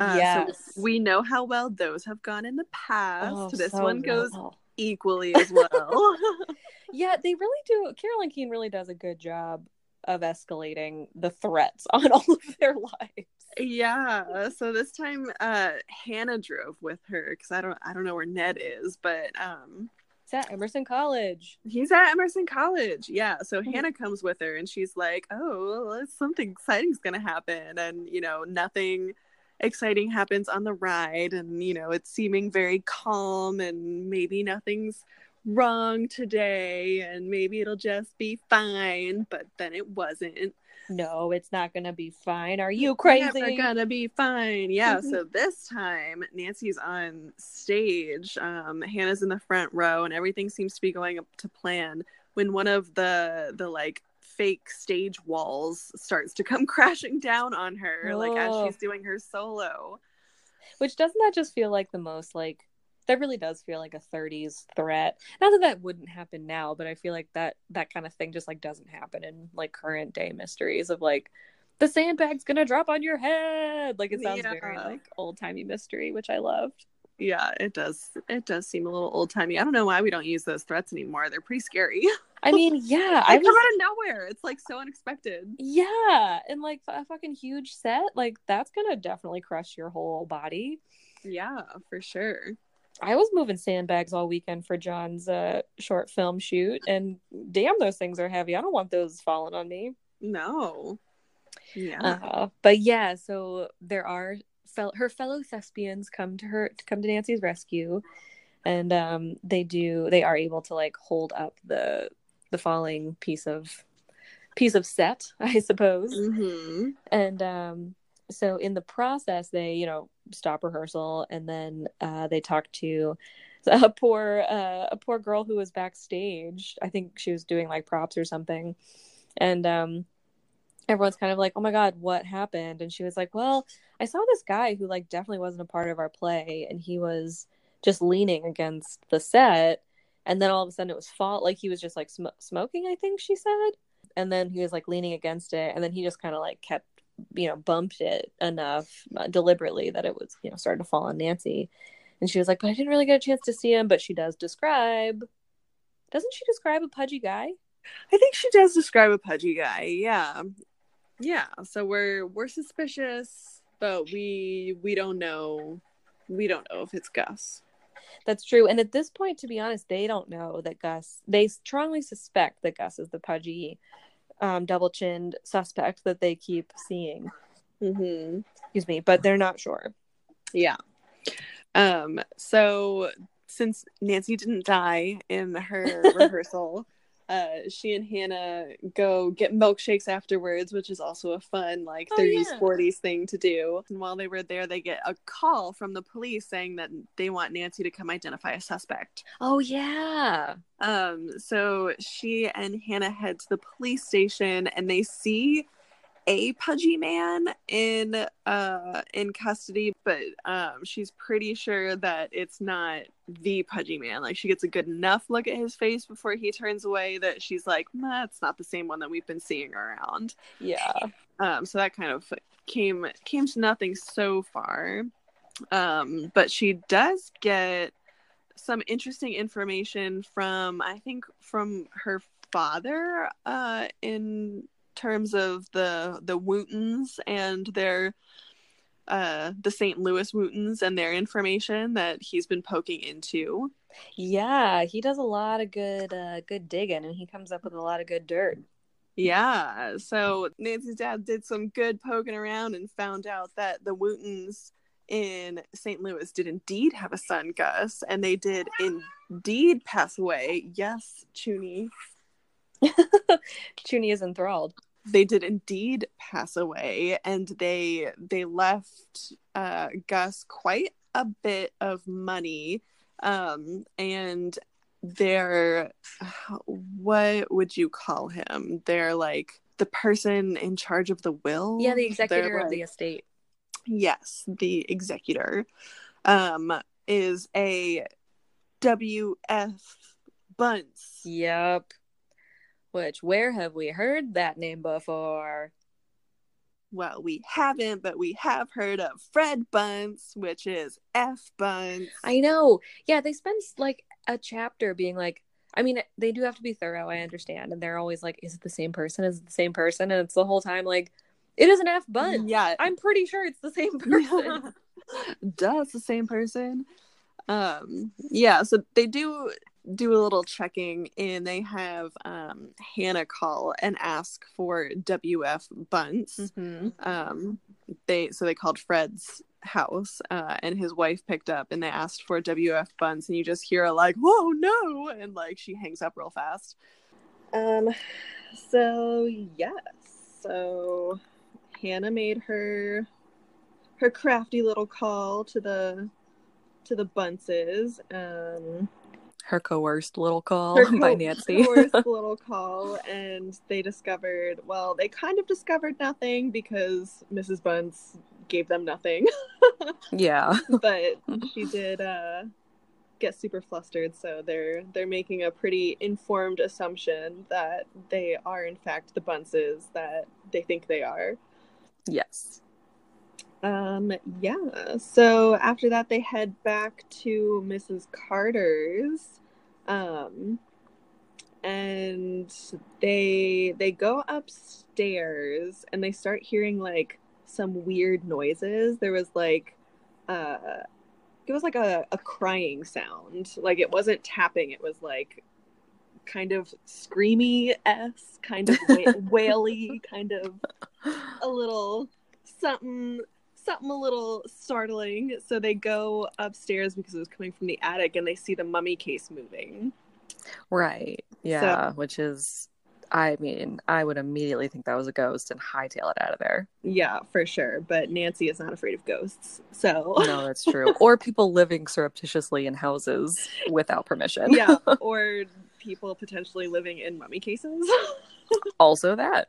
Uh, yes So we know how well those have gone in the past. Oh, this so one goes well. equally as well. Yeah, they really do. Carolyn Keene really does a good job of escalating the threats on all of their lives. yeah. So this time, uh, Hannah drove with her because I don't, I don't know where Ned is, but um, It's at Emerson College. he's at Emerson College. Yeah. So Mhm. Hannah comes with her, and she's like, "Oh, well, something exciting's gonna happen," and you know, nothing exciting happens on the ride, and you know, it's seeming very calm, and maybe nothing's wrong today, and maybe it'll just be fine. But then it wasn't. No, it's not gonna be fine. Are you crazy it's Never gonna be fine. Yeah. Mhm. So this time, Nancy's on stage. Um, Hannah's in the front row, and everything seems to be going up to plan. When one of the the like fake stage walls starts to come crashing down on her, like as Oh. she's doing her solo. Which doesn't that just feel like the most like that really does feel like a 30s threat. Not that that wouldn't happen now, but I feel like that that kind of thing just like doesn't happen in like current day mysteries of like the sandbag's gonna drop on your head. Like it sounds very like old timey mystery, which I loved. Yeah, it does. It does seem a little old timey. I don't know why we don't use those threats anymore. They're pretty scary. I mean, yeah, I I come was out of nowhere. It's like so unexpected. Yeah, and like a fucking huge set, like that's gonna definitely crush your whole body. Yeah, for sure. I was moving sandbags all weekend for John's uh, short film shoot, and damn, those things are heavy. I don't want those falling on me. No. Yeah. Uh, but yeah, so there are fel- her fellow thespians come to her to come to Nancy's rescue, and um, they do they are able to like hold up the the falling piece of piece of set, I suppose. hmm and um so in the process they you know stop rehearsal. And then uh they talk to a poor uh, a poor girl who was backstage. I think she was doing like props or something. And um everyone's kind of like oh my god what happened and she was like well i saw this guy who like definitely wasn't a part of our play and he was just leaning against the set and then all of a sudden it was fall like he was just like sm- smoking i think she said and then he was like leaning against it and then he just kind of like kept you know bumped it enough uh, deliberately that it was you know starting to fall on nancy and she was like but i didn't really get a chance to see him but she does describe doesn't she describe a pudgy guy I think she does describe a pudgy guy. Yeah. Yeah. So we're we're suspicious, but we we don't know we don't know if it's Gus. that's true and at this point to be honest they don't know that gus they strongly suspect that gus is the pudgy um, double-chinned suspect that they keep seeing Mm-hmm. excuse me but they're not sure Yeah. Um, so since Nancy didn't die in her rehearsal, uh, she and Hannah go get milkshakes afterwards, which is also a fun like Oh, 30s, yeah. 40s thing to do. And while they were there, they get a call from the police saying that they want Nancy to come identify a suspect. oh yeah Um, so she and Hannah head to the police station and they see a pudgy man in uh in custody, but um she's pretty sure that it's not the pudgy man. Like she gets a good enough look at his face before he turns away that she's like, that's not the same one that we've been seeing around. Yeah. Um so that kind of came came to nothing so far. Um but she does get some interesting information from I think from her father uh in terms of the the Wootens and their uh the St. Louis Wootens and their information that he's been poking into. Yeah, he does a lot of good uh good digging and he comes up with a lot of good dirt. Yeah, so Nancy's dad did some good poking around and found out that the Wootens in St. Louis did indeed have a son, Gus, and they did indeed pass away. Yes, Chuny. Chuny is enthralled. They did indeed pass away, and they they left uh, Gus quite a bit of money, um, and they're what would you call him? They're like the person in charge of the will. Yeah, the executor They're of the estate. yes, the executor um is a WF Bunce. Yep. Which where have we heard that name before? Well, we haven't, but we have heard of Fred Bunce, which is F Bunce. I know. Yeah, they spend like a chapter being like, I mean, they do have to be thorough, I understand. And they're always like, is it the same person? Is it the same person? And it's the whole time like, it is an F Bunce. Yeah. I'm pretty sure it's the same person. Duh, it's the same person. Um, yeah, so they do do a little checking and they have um Hannah call and ask for WF Bunce. hmm um they so they called fred's house uh and his wife picked up and they asked for wf Bunce and you just hear her like whoa no! and like she hangs up real fast. Um so yes. So hannah made her her crafty little call to the to the bunces um Her coerced little call by Nancy. coerced little call, and they discovered. Well, they kind of discovered nothing because Mrs. Bunce gave them nothing, yeah. but she did uh, get super flustered. So they're they're making a pretty informed assumption that they are in fact the Bunces that they think they are. Yes. Um, yeah. So after that, they head back to Mrs. Carter's, um, and they they go upstairs and they start hearing like some weird noises. There was like, uh, it was like a, a crying sound. Like it wasn't tapping. It was like kind of screamy s, kind of wa- waily, kind of a little something something a little startling so they go upstairs because it was coming from the attic and they see the mummy case moving Right. Yeah. Which is, I mean, I would immediately think that was a ghost and hightail it out of there. yeah for sure but nancy is not afraid of ghosts so No, that's true. or people living surreptitiously in houses without permission. yeah or people potentially living in mummy cases also that.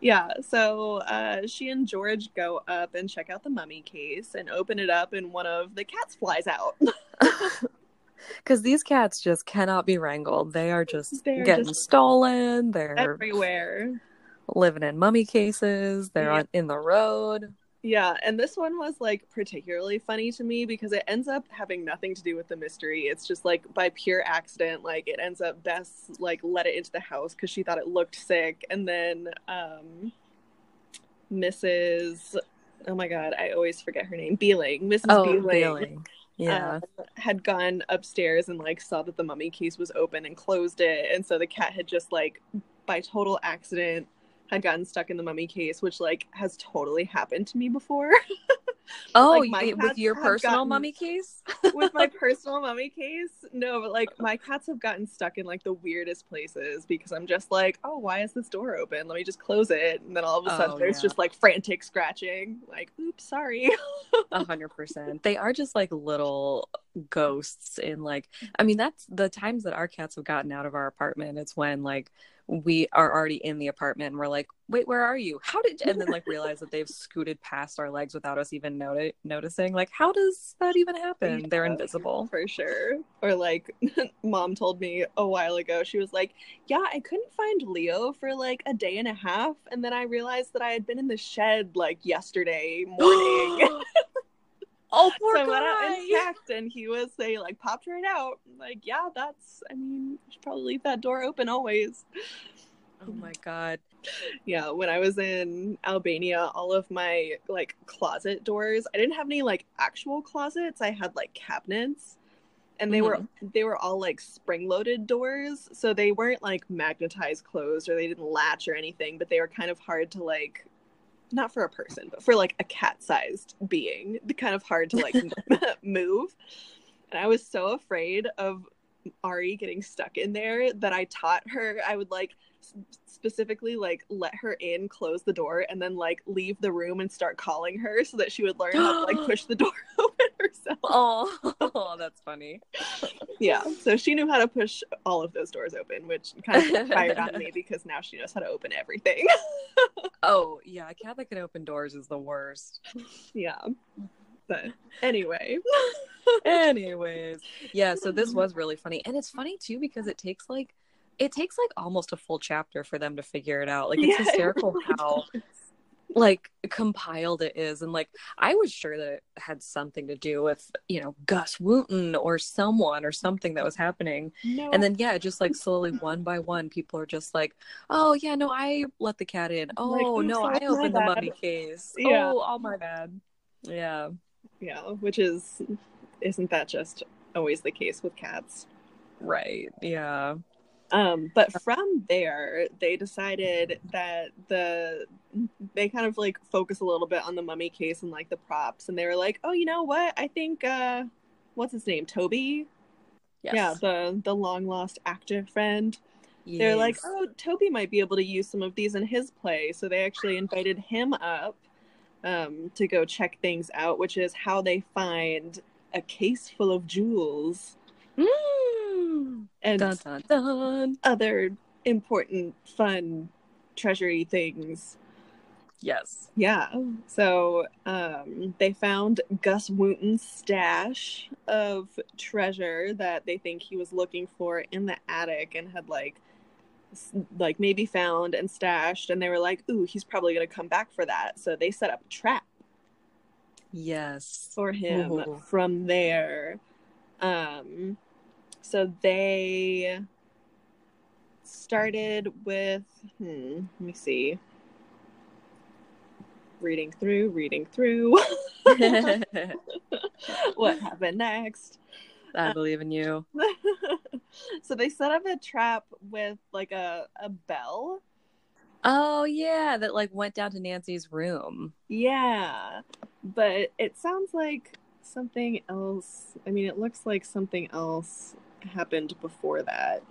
yeah so uh, she and george go up and check out the mummy case and open it up and one of the cats flies out Because these cats just cannot be wrangled. They are just They're getting just stolen. They're everywhere living in mummy cases. They're Yeah. on, in the road. Yeah, and this one was like particularly funny to me because it ends up having nothing to do with the mystery. It's just like by pure accident, like it ends up Bess like let it into the house because she thought it looked sick, and then um, Mrs. Oh my god, I always forget her name. Beeling, Mrs. Oh, Beeling, Beeling. Yeah. um, had gone upstairs and like saw that the mummy case was open and closed it, and so the cat had just like by total accident had gotten stuck in the mummy case, which like has totally happened to me before. oh, like, my with your personal gotten- mummy case? with my personal mummy case no but like my cats have gotten stuck in like the weirdest places because i'm just like oh why is this door open let me just close it and then all of a sudden Oh, there's yeah. just like frantic scratching like oops sorry A hundred percent. They are just like little ghosts in like I mean that's the times that our cats have gotten out of our apartment it's when like we are already in the apartment and we're like wait where are you how did and then like realize that they've scooted past our legs without us even noti- noticing like how does that even happen Yeah. they're invisible for sure. Or like mom told me a while ago, she was like, Yeah, I couldn't find Leo for like a day and a half. And then I realized that I had been in the shed like yesterday morning. oh poor so I went out guy. and and he was they like popped right out. Like, yeah, that's I mean, you should probably leave that door open always. oh my god Yeah, when I was in Albania, all of my like closet doors, I didn't have any like actual closets. I had like cabinets. And they were mm-hmm. they were all like spring-loaded doors, so they weren't like magnetized closed or they didn't latch or anything, but they were kind of hard to like not for a person, but for like a cat-sized being, kind of hard to like move. And I was so afraid of Ari getting stuck in there that I taught her I would like specifically like let her in, close the door, and then like leave the room and start calling her so that she would learn how to like push the door open herself. oh that's funny Yeah, so she knew how to push all of those doors open, which kind of fired on me because now she knows how to open everything. oh yeah a cat that can open doors is the worst yeah, but anyway, Anyways, yeah, so this was really funny. And it's funny too because it takes like it takes like almost a full chapter for them to figure it out. Like it's Yeah, it hysterical really how does. Like compiled it is and like I was sure that it had something to do with, you know, Gus Wooten or someone or something that was happening. no, And then yeah, just like slowly one by one people are just like, "Oh, yeah, no, I let the cat in. Oh, Like, no, I opened the bad." mummy case. Yeah. Oh, all my bad." Yeah. yeah, which is isn't that just always the case with cats? Right. Yeah. Um, but from there, they decided that the they kind of like focus a little bit on the mummy case and like the props, and they were like, "Oh, you know what? I think uh, what's his name, Toby? Yes. Yeah, the the long lost actor friend. They're like, oh, Toby might be able to use some of these in his play, so they actually invited him up um, to go check things out, which is how they find a case full of jewels Mm. And Dun, dun, dun. other important, fun, treasury things. Yes. Yeah. So um, they found Gus Wooten's stash of treasure that they think he was looking for in the attic and had like like maybe found and stashed and they were like, "Ooh, he's probably going to come back for that." So they set up a trap Yes. for him Ooh. from there. Um so they started with hmm, let me see. Reading through, reading through. what happened next? I believe in you. so they set up a trap with like a, a bell. Oh yeah, that like went down to Nancy's room. Yeah. But it sounds like something else. I mean, it looks like something else happened before that.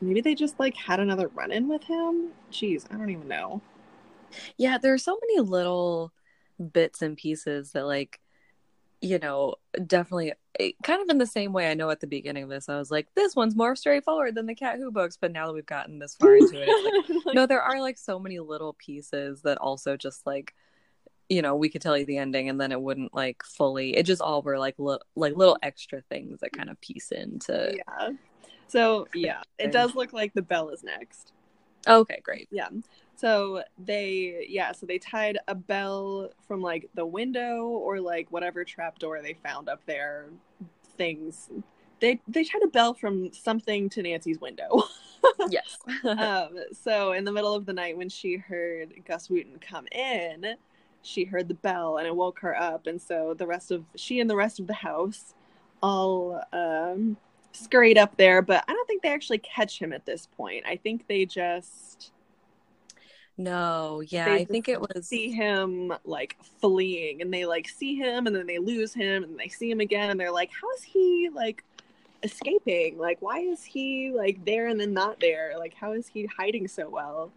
Maybe they just like had another run in with him? Jeez, I don't even know. Yeah, there are so many little bits and pieces that like you know, definitely eh, kind of in the same way I know at the beginning of this I was like this one's more straightforward than the Cat Who books, but now that we've gotten this far into it Like, no, there are like so many little pieces that also just like you know we could tell you the ending and then it wouldn't like fully it just all were like li- like little extra things that kind of piece into yeah. So, yeah, it does look like the bell is next. okay great Yeah. So they yeah, so they tied a bell from like the window or like whatever trapdoor they found up there things. They they tied a bell from something to Nancy's window. yes um so in the middle of the night when she heard Gus Wooten come in, she heard the bell and it woke her up. And so the rest of she and the rest of the house all um scurried up there, but I don't think they actually catch him at this point. I think they just no yeah i think it was see him like fleeing. And they like see him and then they lose him and they see him again and they're like how is he like escaping? Like why is he like there and then not there? Like how is he hiding so well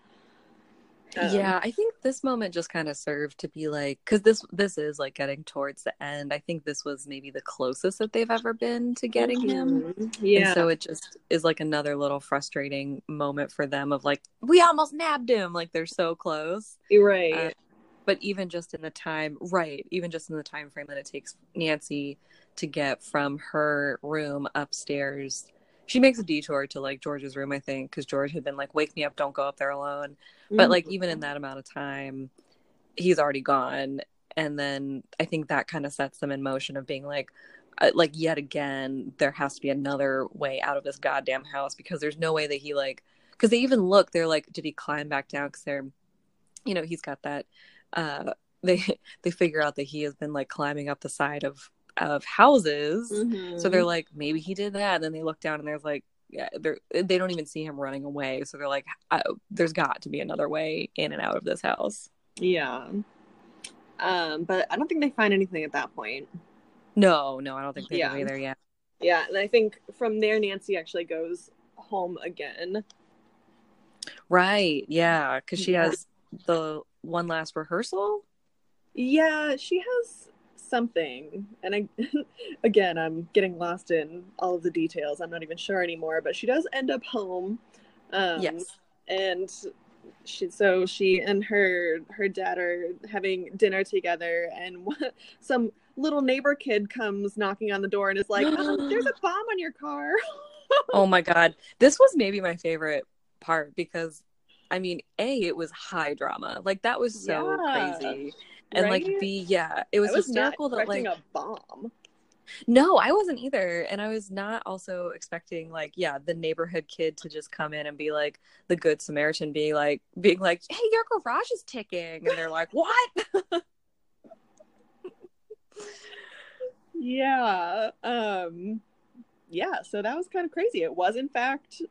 Um, yeah, I think this moment just kind of served to be like because this this is like getting towards the end. I think this was maybe the closest that they've ever been to getting him. Mhm. Yeah. And so it just is like another little frustrating moment for them of like, we almost nabbed him. Like they're so close. right. Uh, but even just in the time, right, even just in the time frame that it takes Nancy to get from her room upstairs, she makes a detour to like George's room, I think, because George had been like, wake me up, don't go up there alone. But like, even in that amount of time, he's already gone. And then I think that kind of sets them in motion of being like, uh, like yet again, there has to be another way out of this goddamn house because there's no way that he like, because they even look, they're like, did he climb back down? Because they're, you know, he's got that. Uh, they they figure out that he has been like climbing up the side of of houses. Mhm. So they're like, maybe he did that. And then they look down and there's like, yeah, they don't even see him running away. So they're like, oh, there's got to be another way in and out of this house. yeah. Um, but I don't think they find anything at that point. No, no, I don't think they Yeah. do either yet. Yeah, and I think from there Nancy actually goes home again. Right. Yeah. Because she Yeah. has the one last rehearsal. Yeah, she has something. And I again, I'm getting lost in all of the details. I'm not even sure anymore, but she does end up home. Um yes. and she so she and her her dad are having dinner together and some little neighbor kid comes knocking on the door and is like um, there's a bomb on your car oh my God. This was maybe my favorite part because, I mean, A, it was high drama. Like, that was so Yeah. crazy. And like be yeah, it was, was hysterical that like a bomb No, I wasn't either. And I was not also expecting like, yeah, the neighborhood kid to just come in and be like the good Samaritan being like being like, Hey, your garage is ticking and they're like, What? yeah um yeah so that was kind of crazy it was in fact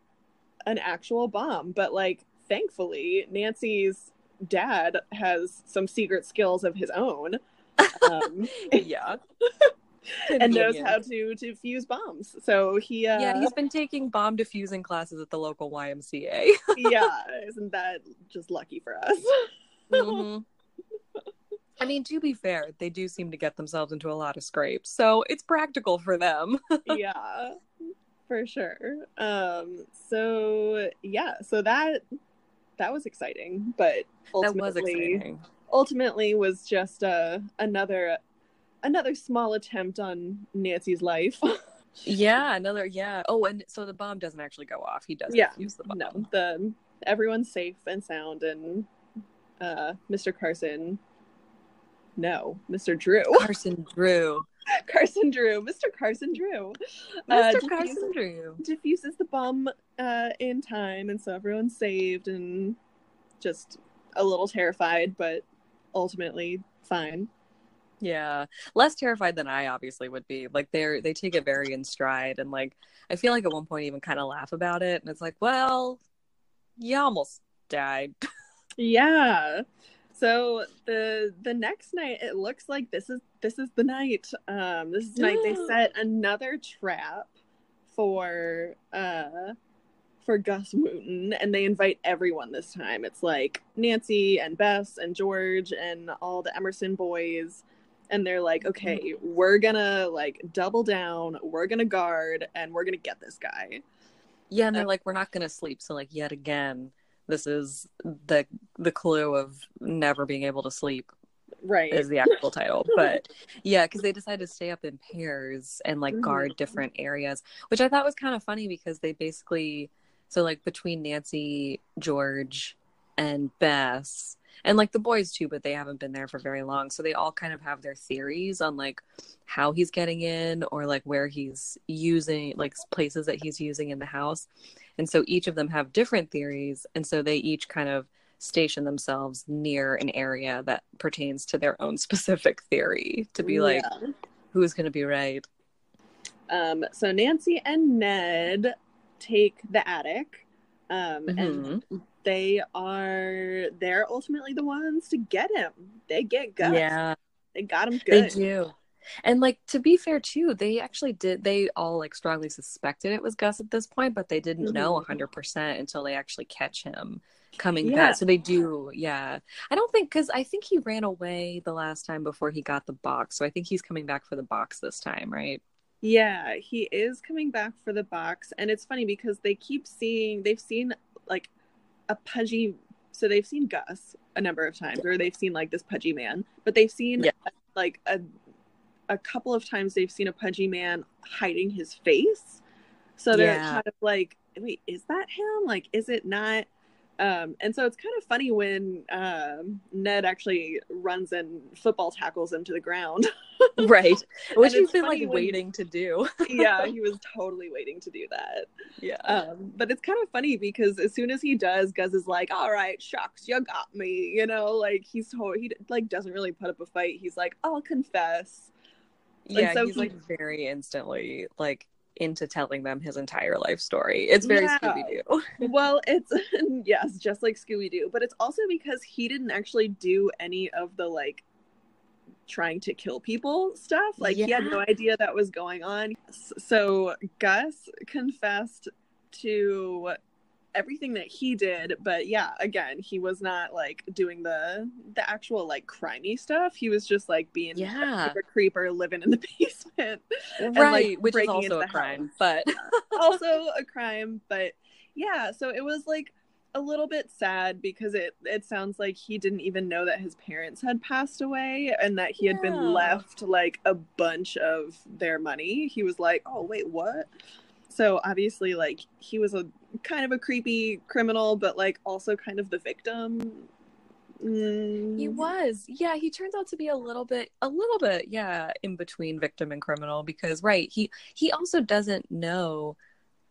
an actual bomb but like thankfully nancy's dad has some secret skills of his own um, yeah. and knows how to to fuse bombs so he uh, Yeah, he's been taking bomb defusing classes at the local YMCA. yeah isn't that just lucky for us Mhm. I mean, to be fair, they do seem to get themselves into a lot of scrapes, so it's practical for them. yeah for sure um so yeah so that that was exciting but that was ultimately exciting. ultimately was just uh another another small attempt on nancy's life Yeah, another yeah. Oh, and so the bomb doesn't actually go off. He doesn't Yeah, use the bomb. no the everyone's safe and sound and uh mr carson no mr drew Carson Drew. carson drew mr carson drew uh, Mr. diffuses- Carson Drew. diffuses the bomb uh, in time, and so everyone's saved and just a little terrified, but ultimately fine. Yeah, less terrified than I obviously would be. Like they're they take it very in stride, and like I feel like at one point even kind of laugh about it, and it's like, well, you almost died. Yeah. So the the next night, it looks like this is this is the night. Um, this is the night they set another trap for uh for Gus Wooten, and they invite everyone this time. It's like Nancy and Bess and George and all the Emerson boys, and they're like, okay, we're gonna like double down, we're gonna guard, and we're gonna get this guy. Yeah, and Uh, they're like, we're not gonna sleep. So like yet again, this is the the clue of never being able to sleep Right. is the actual title. But yeah, because they decided to stay up in pairs and like Mhm. guard different areas, which I thought was kind of funny because they basically so like between Nancy, George, and Bess, and like the boys too, but they haven't been there for very long, so they all kind of have their theories on like how he's getting in or like where he's using like places that he's using in the house. And so each of them have different theories, and so they each kind of station themselves near an area that pertains to their own specific theory to be like Yeah. who's going to be right Um, so Nancy and Ned take the attic, um, and Mhm. they are they're ultimately the ones to get him. They get Gus. yeah they got him they good. do And like to be fair too, they actually did they all like strongly suspected it was Gus at this point, but they didn't know Mhm. 100% until they actually catch him coming Yeah. back. So they do, yeah. I don't think cuz I think he ran away the last time before he got the box. So I think he's coming back for the box this time, right? Yeah, he is coming back for the box. And it's funny because they keep seeing, they've seen like a pudgy, so they've seen Gus a number of times, or they've seen like this pudgy man, but they've seen Yeah. like a, a couple of times they've seen a pudgy man hiding his face. So they're Yeah. kind of like, wait, is that him? Like, is it not? Um, and so it's kind of funny when um, Ned actually runs and football tackles him to the ground. right. Which he's been like when- waiting to do. yeah, he was totally waiting to do that. yeah. Um, but it's kind of funny because as soon as he does, Gus is like, "All right, shucks, you got me," you know, like he's to- he like doesn't really put up a fight. He's like, "I'll confess." Yeah, so he's he- like very instantly like into telling them his entire life story. It's very Yeah. Scooby Doo. well, it's yes, just like Scooby Doo, but it's also because he didn't actually do any of the like trying to kill people stuff. Like he had no idea that was going on. So Gus confessed to everything that he did, but yeah, again, he was not like doing the the actual like crimey stuff. He was just like being Yeah. a creeper living in the basement. right, like, which is also a crime, but also a crime, but yeah, so it was like a little bit sad because it it sounds like he didn't even know that his parents had passed away and that he had Yeah. been left like a bunch of their money. He was like, "Oh, wait, what?" So obviously like he was a kind of a creepy criminal but like also kind of the victim. Mm, he was. Yeah, he turns out to be a little bit a little bit, yeah, in between victim and criminal because right, he he also doesn't know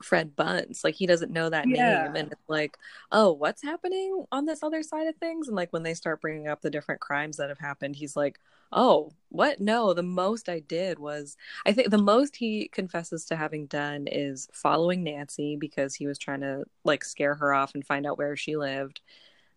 Fred Bunce. Like he doesn't know that Yeah. name and it's like, "Oh, what's happening on this other side of things?" And like when they start bringing up the different crimes that have happened, he's like, "Oh, what? No, the most I did was I think the most he confesses to having done is following Nancy because he was trying to like scare her off and find out where she lived.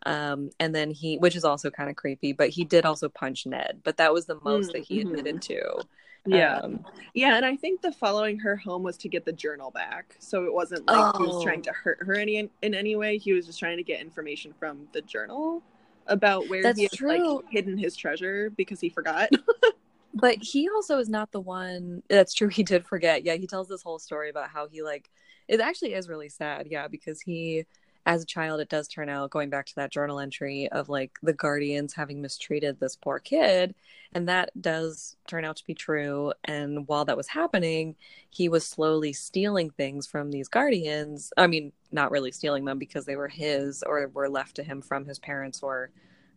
Um, and then he, which is also kind of creepy, but he did also punch Ned, but that was the most Mm, that he mhm. admitted to. Yeah. Um, Yeah, and I think the following her home was to get the journal back. So it wasn't like he was Oh. trying to hurt her any in any way. He was just trying to get information from the journal about where That's he had true. like hidden his treasure because he forgot. but he also is not the one. That's true. He did forget. Yeah, he tells this whole story about how he like. It actually is really sad. Yeah, because he, as a child, it does turn out going back to that journal entry of like the guardians having mistreated this poor kid, and that does turn out to be true. And while that was happening, he was slowly stealing things from these guardians. I mean, not really stealing them because they were his or were left to him from his parents or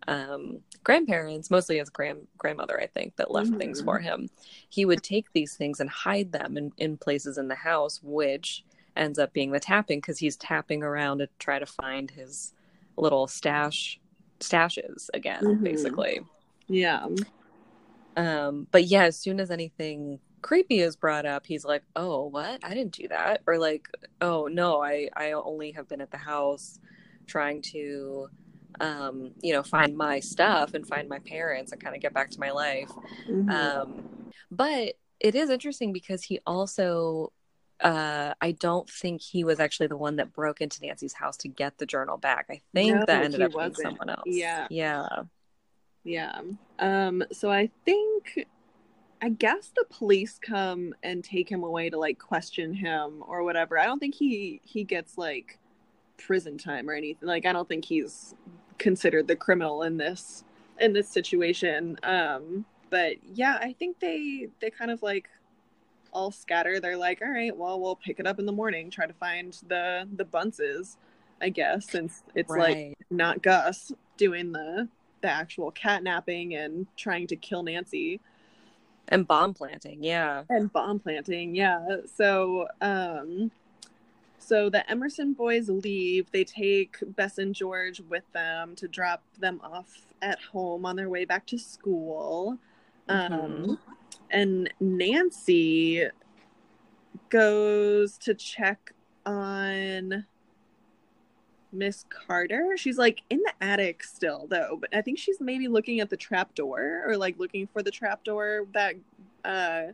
um, grandparents, mostly his grand grandmother, I think, that left Mhm. things for him. He would take these things and hide them in, in places in the house, which ends up being the tapping because he's tapping around to try to find his little stash stashes again, Mhm. basically. yeah. Um, but yeah, as soon as anything creepy is brought up, he's like, "Oh, what? I didn't do that," or like, "Oh no, I I only have been at the house trying to." um you know find my stuff and find my parents and kind of get back to my life Mhm. um but it is interesting because he also uh I don't think he was actually the one that broke into Nancy's house to get the journal back. I think No, that ended up being wasn't. someone else. Yeah. Yeah. yeah. Um so I think I guess the police come and take him away to like question him or whatever. I don't think he he gets like prison time or anything. Like I don't think he's considered the criminal in this in this situation. Um but yeah, I think they they kind of like all scatter. They're like, "All right, well, we'll pick it up in the morning, try to find the the bunces." I guess since it's like not Gus doing the the actual catnapping and trying to kill Nancy and bomb planting. Yeah. and bomb planting. Yeah. So um so the Emerson boys leave. They take Bess and George with them to drop them off at home on their way back to school. Um Mhm. And Nancy goes to check on Miss Carter. She's like in the attic still though, but I think she's maybe looking at the trap door or like looking for the trap door that uh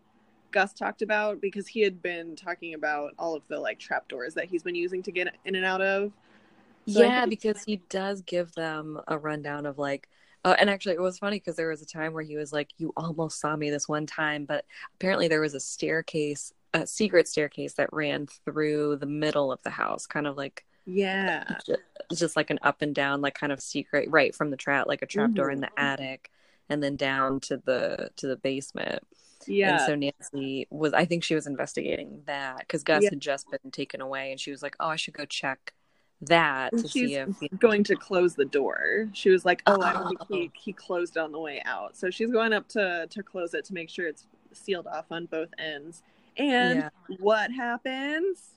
Gus talked about because he had been talking about all of the like trapdoors that he's been using to get in and out of. So yeah, think- because he does give them a rundown of like, uh, and actually it was funny because there was a time where he was like, "You almost saw me this one time," but apparently there was a staircase, a secret staircase that ran through the middle of the house, kind of like Yeah. ju- just like an up and down, like kind of secret, right from the trap, like a trap door in the Mhm. attic, and then down to the to the basement. Yeah. And so Nancy was, I think she was investigating that because Gus Yeah. had just been taken away, and she was like, "Oh, I should go check that And to she's see if." going to close the door. She was like, "Oh, I don't think Oh. he, he closed it on the way out." So she's going up to to close it to make sure it's sealed off on both ends. And Yeah. what happens?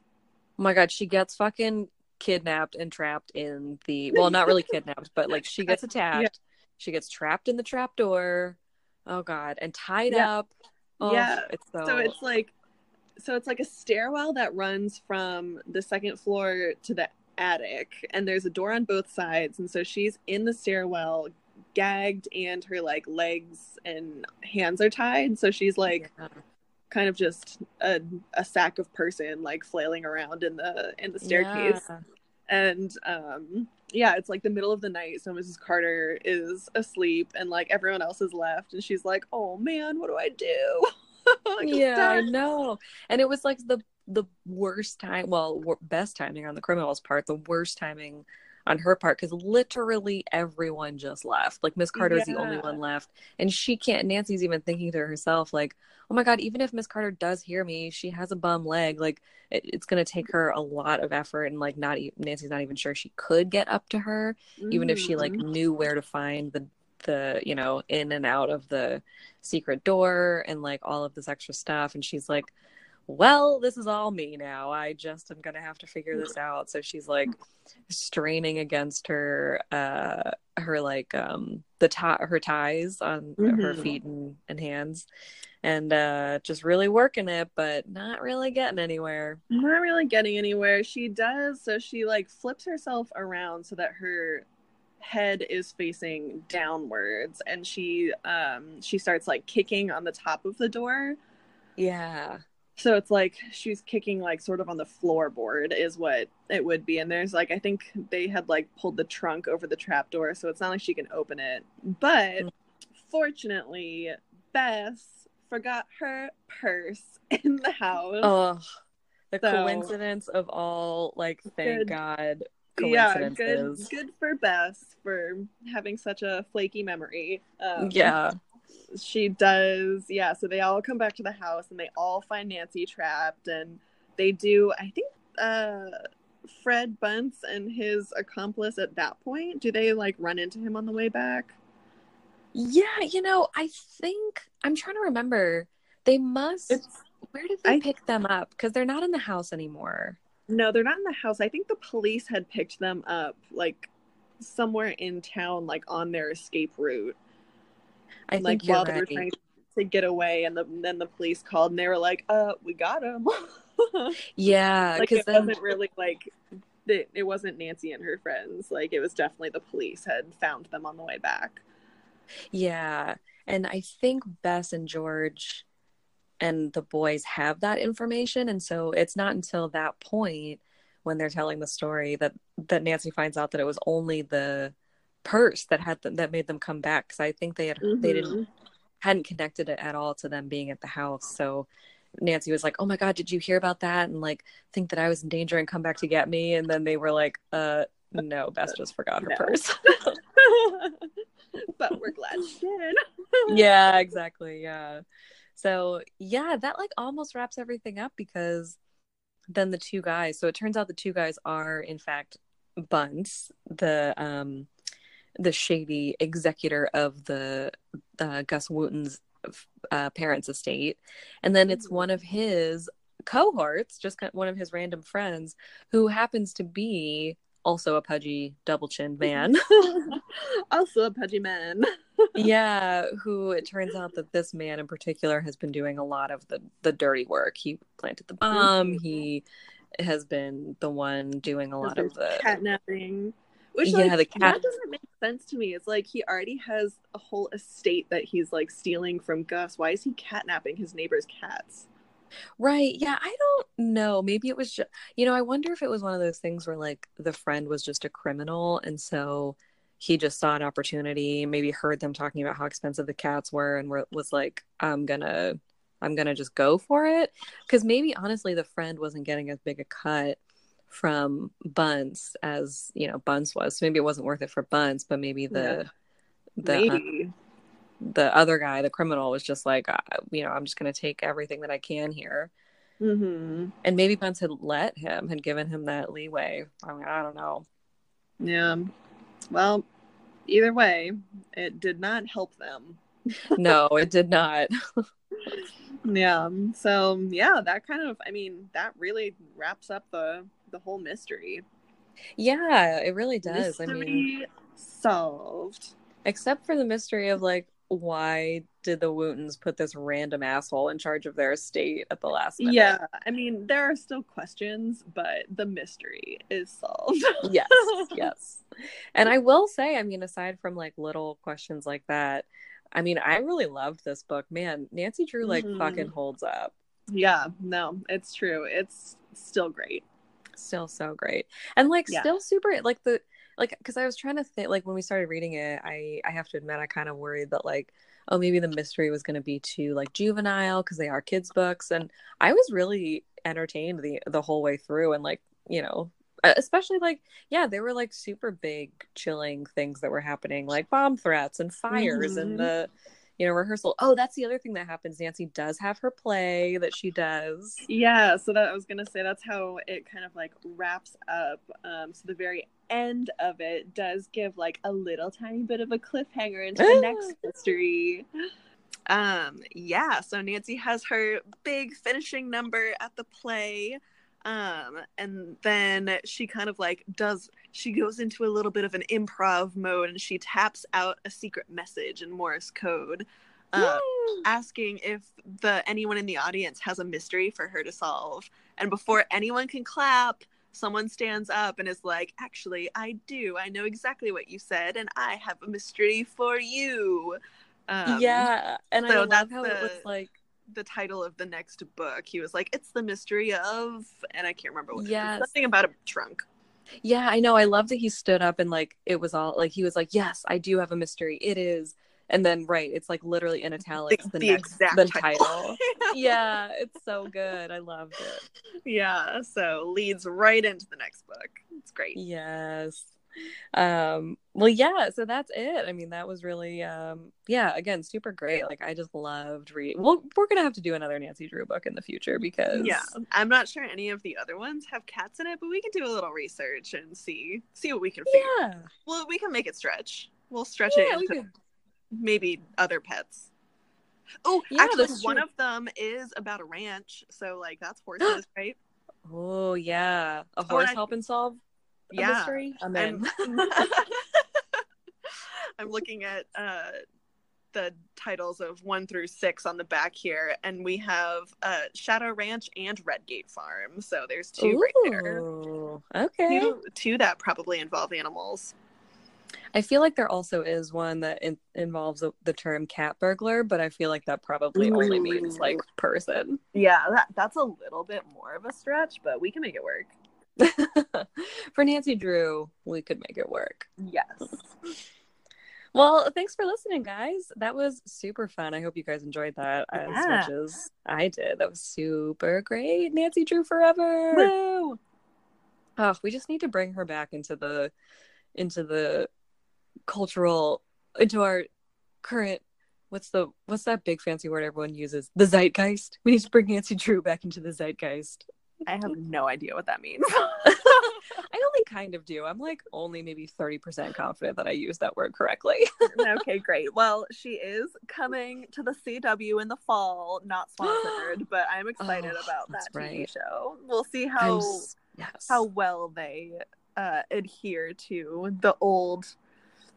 Oh my god, she gets fucking kidnapped and trapped in the well, not really kidnapped, but like she gets attacked. She gets trapped in the trap door. Oh god, and tied Yeah. up. Oh, Yeah. it's so, So it's like so it's like a stairwell that runs from the second floor to the attic and there's a door on both sides and so she's in the stairwell gagged and her like legs and hands are tied so she's like Yeah. kind of just a, a sack of person like flailing around in the in the staircase Yeah. and um yeah it's like the middle of the night so mrs carter is asleep and like everyone else is left and she's like oh man what do i do yeah, I know. And it was like the the worst time. Well, best timing on the criminal's part. The worst timing on her part because literally everyone just left. Like Miss Carter Carter's the only one left, and she can't. Nancy's even thinking to herself, like, "Oh my god, even if Miss Carter does hear me, she has a bum leg. Like, it, it's gonna take her a lot of effort, and like, not e- Nancy's not even sure she could get up to her, even if she like Mhm. knew where to find the the you know in and out of the secret door and like all of this extra stuff and she's like well this is all me now. I just am gonna have to figure this out. So she's like straining against her uh her like um the tie her ties on her Mhm. feet and, and hands and uh just really working it but not really getting anywhere. Not really getting anywhere. She does so she like flips herself around so that her head is facing downwards and she um she starts like kicking on the top of the door. Yeah so it's like she's kicking like sort of on the floorboard is what it would be. And there's like i think they had like pulled the trunk over the trapdoor so it's not like she can open it. But Mm. fortunately bess forgot her purse in the house. Oh the So- coincidence of all like thank Good. god yeah good good for bess for having such a flaky memory. Um, yeah she does yeah so they all come back to the house and they all find nancy trapped and they do i think uh fred bunce and his accomplice at that point do they like run into him on the way back Yeah, you know, I think I'm trying to remember. They must. It's- where did they I- pick them up? Because they're not in the house anymore. no they're not in the house i think the police had picked them up like somewhere in town like on their escape route I like think while they were trying to get away and the, then the police called and they were like uh we got him. Yeah, like because it then wasn't really like it, it wasn't nancy and her friends. Like it was definitely the police had found them on the way back. Yeah, and I think Bess and George and the boys have that information, and so it's not until that point when they're telling the story that that Nancy finds out that it was only the purse that had them, that made them come back. Because I think they had they didn't Mhm. hadn't connected it at all to them being at the house. So Nancy was like, "Oh my god, did you hear about that?" and like think that I was in danger and come back to get me. And then they were like, "Uh, no, Bess just forgot her No. purse." but we're glad she did yeah, exactly. Yeah. So yeah, that like almost wraps everything up because then the two guys. So it turns out the two guys are in fact Bunce, the um the shady executor of the uh, Gus Wooten's uh, parents' estate, and then it's one of his cohorts, just one of his random friends, who happens to be also a pudgy, double-chinned man. also a pudgy man yeah, who it turns out that this man in particular has been doing a lot of the the dirty work. He planted the bomb. Mhm. He has been the one doing a lot of the catnapping Which Yeah, like the cat- that doesn't make sense to me. It's like he already has a whole estate that he's like stealing from Gus. Why is he catnapping his neighbor's cats? Right. Yeah, I don't know. Maybe it was just, you know, I wonder if it was one of those things where like the friend was just a criminal and so he just saw an opportunity, maybe heard them talking about how expensive the cats were and were, was like, I'm gonna I'm gonna just go for it. Cause maybe honestly the friend wasn't getting as big a cut from Bunce as, you know, Bunce was. So maybe it wasn't worth it for Bunce, but maybe the the uh, Maybe. the other guy, the criminal, was just like, uh, you know, I'm just going to take everything that I can here. hmm And maybe Bunce had let him, had given him that leeway. I mean, I don't know. Yeah. Well, either way, it did not help them. No, it did not. Yeah. So yeah, that kind of I mean, that really wraps up the the whole mystery. Yeah, it really does. I mean, Mystery solved. except for the mystery of like, why did the Wootens put this random asshole in charge of their estate at the last minute? Yeah, I mean, there are still questions, but the mystery is solved. yes, yes. And I will say, I mean, aside from like little questions like that, I mean, I really loved this book. Man, Nancy Drew like Mhm. fucking holds up. yeah, no, it's true. It's still great. Still so great. And like Yeah. still super like the like cuz I was trying to think like when we started reading it, I I have to admit I kind of worried that like oh maybe the mystery was going to be too like juvenile cuz they are kids books and I was really entertained the the whole way through and like, you know, especially like yeah there were like super big chilling things that were happening like bomb threats and fires Mhm. and the you know rehearsal oh that's the other thing that happens nancy does have her play that she does Yeah, so that I was gonna say that's how it kind of like wraps up. Um, so the very end of it does give like a little tiny bit of a cliffhanger into the next mystery. Um, yeah, so Nancy has her big finishing number at the play. Um, and then she kind of like does she goes into a little bit of an improv mode and she taps out a secret message in Morse code. Um, asking if the anyone in the audience has a mystery for her to solve. And before anyone can clap, someone stands up and is like, "Actually, I do. I know exactly what you said, and I have a mystery for you." Um, yeah and i love that's how it was like The title of the next book, he was like, "It's the mystery of," and I can't remember what. it Yes. something about a trunk. yeah i know i love that he stood up and like it was all like he was like yes i do have a mystery it is and then right it's like literally in italics the, next the title, yeah it's so good i loved it yeah. So leads right into the next book. It's great. yes um well yeah so that's it i mean that was really um yeah again super great like i just loved reading well we're gonna have to do another nancy drew book in the future because Yeah, I'm not sure any of the other ones have cats in it, but we can do a little research and see see what we can figure. yeah Well, we can make it stretch. We'll stretch yeah, it into maybe other pets. Oh, Yeah, actually, one true. of them is about a ranch, so like that's horses, right? oh yeah a Oh, horse I- helping solve Yeah, mystery i'm in I'm, I'm looking at uh, the titles of one through six on the back here, and we have uh, Shadow Ranch and Red Gate Farm. So there's two right there. Okay Two, two that probably involve animals. I feel like there also is one that in- involves the term cat burglar, but I feel like that probably only means like person. Yeah, that, that's a little bit more of a stretch, but we can make it work. For Nancy Drew, we could make it work. Yes. Well, thanks for listening, guys. That was super fun. I hope you guys enjoyed that as much as I did. That was super great. Nancy Drew forever. Woo! Oh, we just need to bring her back into the into the cultural into our current what's the what's that big fancy word everyone uses? The zeitgeist. We need to bring Nancy Drew back into the zeitgeist. I have no idea what that means. I only kind of do. I'm like only maybe 30% confident that I use that word correctly. okay, great. Well, she is coming to the CW in the fall, not sponsored, but I'm excited Oh, about that that's TV right. show. We'll see how s- yes. how well they uh, adhere to the old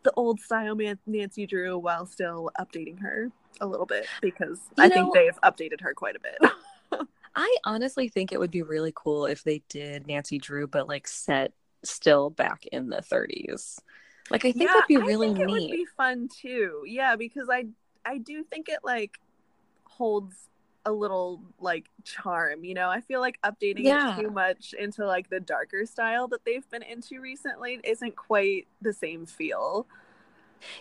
the old style Man- Nancy Drew while still updating her a little bit because You I know- think they've updated her quite a bit. I honestly think it would be really cool if they did Nancy Drew, but like set still back in the 30s. Like I think Yeah, that'd be I really think it would be fun too. Yeah, because I I do think it like holds a little like charm, you know. I feel like updating Yeah. it too much into like the darker style that they've been into recently isn't quite the same feel.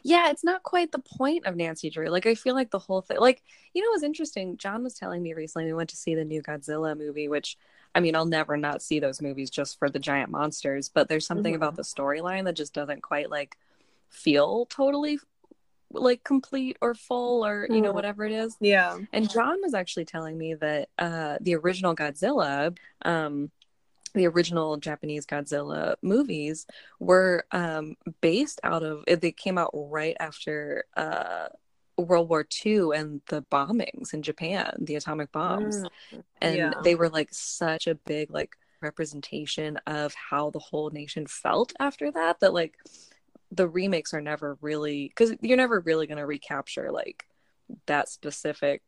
Yeah, it's not quite the point of Nancy Drew. Like I feel like the whole thing like you know it was interesting. John was telling me recently we went to see the new Godzilla movie, which I mean, I'll never not see those movies just for the giant monsters, but there's something Mhm. about the storyline that just doesn't quite like feel totally like complete or full or you know Mhm. whatever it is. Yeah. And John was actually telling me that uh, the original Godzilla, um, the original Japanese Godzilla movies were um, based out of, they came out right after uh, World War II and the bombings in Japan, the atomic bombs. Mm, And yeah. they were like such a big, like, representation of how the whole nation felt after that, that like the remakes are never really, because you're never really going to recapture like that specific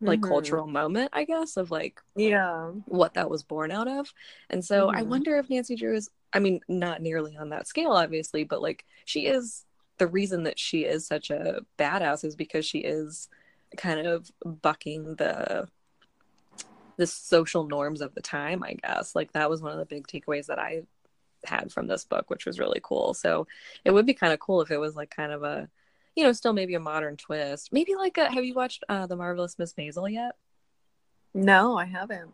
like Mhm. cultural moment, I guess, of like Yeah. what that was born out of. And so I Mhm. wonder if Nancy Drew is, I mean, not nearly on that scale, obviously, but like she is the reason that she is such a badass is because she is kind of bucking the the social norms of the time, I guess. Like that was one of the big takeaways that I had from this book, which was really cool. So it would be kind of cool if it was like kind of a, you know, still maybe a modern twist. Maybe like a, have you watched uh, The Marvelous Miss Maisel yet? No, I haven't.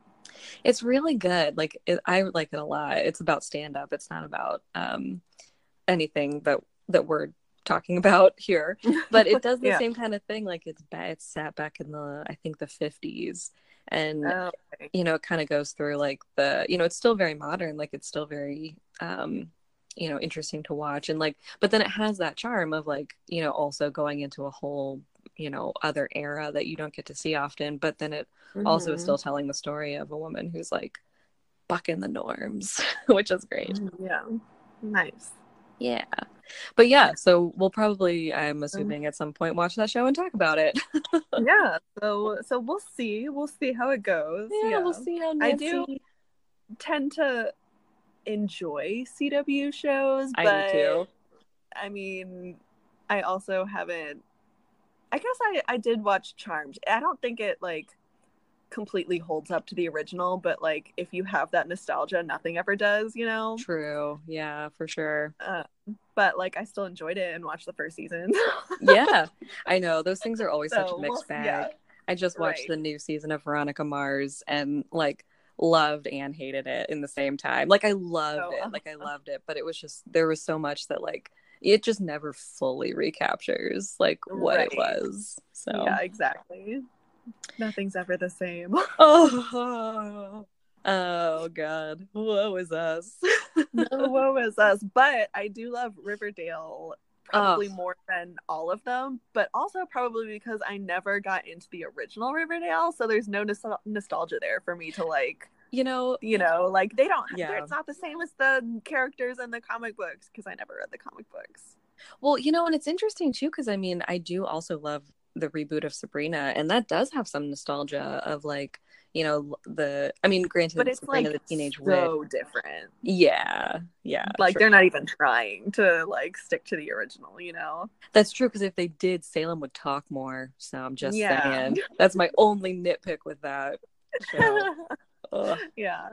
It's really good. Like it, I like it a lot. It's about stand up. It's not about um anything that that we're talking about here. But it does the Yeah. same kind of thing. Like it's ba- it's set back in the I think the fifties, and Oh, okay. you know it kind of goes through like the you know it's still very modern. Like it's still very um you know interesting to watch and like but then it has that charm of like you know also going into a whole you know other era that you don't get to see often but then it also is Mhm. still telling the story of a woman who's like bucking the norms which is great Mhm, Yeah. Nice. yeah but yeah so we'll probably i'm assuming at some point watch that show and talk about it yeah. So so we'll see. We'll see how it goes. yeah, we'll see how I do tend to enjoy CW shows, I but do too I mean, I also haven't. I guess I I did watch Charmed. I don't think it like completely holds up to the original, but like if you have that nostalgia, nothing ever does, you know. true yeah for sure Uh, but like I still enjoyed it and watched the first season. yeah i know those things are always such a mixed bag yeah. I just watched Right. the new season of Veronica Mars and like loved and hated it in the same time. Like I loved Oh, it. Like I loved it, but it was just there was so much that like it just never fully recaptures like what it was. So Yeah, exactly. Nothing's ever the same. oh, oh god. Woe is us. no, woe is us. But I do love Riverdale Oh. probably Oh. more than all of them, but also probably because I never got into the original Riverdale, so there's no nos- nostalgia there for me to like, you know, you know, like they don't. Yeah. It's not the same as the characters in the comic books because I never read the comic books. Well, you know, and it's interesting too because I mean, I do also love the reboot of Sabrina, and that does have some nostalgia of like, you know, the. I mean, granted, But it's Sabrina like the Teenage Witch. so different. Yeah, yeah, Like true. they're not even trying to like stick to the original, you know. that's true because if they did, Salem would talk more. So I'm just Yeah. saying that's my only nitpick with that. Ugh. yeah.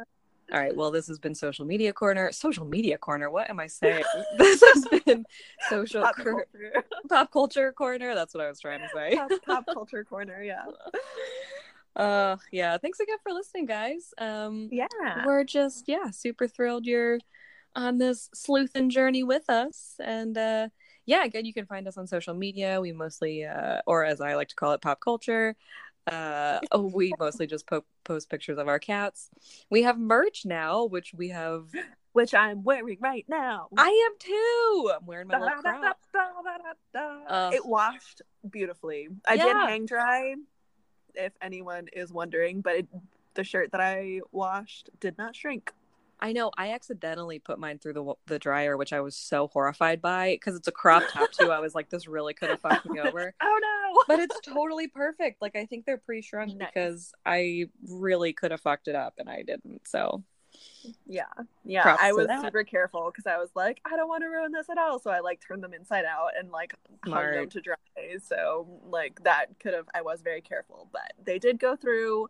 All right, well, this has been social media corner. Social media corner. What am I saying? this has been social Pop cor- culture. pop culture corner. That's what I was trying to say. pop, pop culture corner, yeah. uh yeah thanks again for listening guys. Um Yeah. we're just yeah super thrilled you're on this sleuthing journey with us. And uh yeah again you can find us on social media. We mostly uh or as i like to call it pop culture. Uh oh, we mostly just po- post pictures of our cats. We have merch now which we have Which I'm wearing right now. i am too. I'm wearing my little crop. Ugh. It washed beautifully. I did hang dry, if anyone is wondering, but it, the shirt that I washed did not shrink. I know. I accidentally put mine through the the dryer, which I was so horrified by because it's a crop top too. I was like, this really could have fucked me over. Oh no! But it's totally perfect. Like I think they're pre-shrunk Nice. because I really could have fucked it up and I didn't. So Yeah, yeah. Props I was super careful because I was like, I don't want to ruin this at all. So I like turned them inside out and like hung them to dry. So like that could have. I was very careful, but they did go through.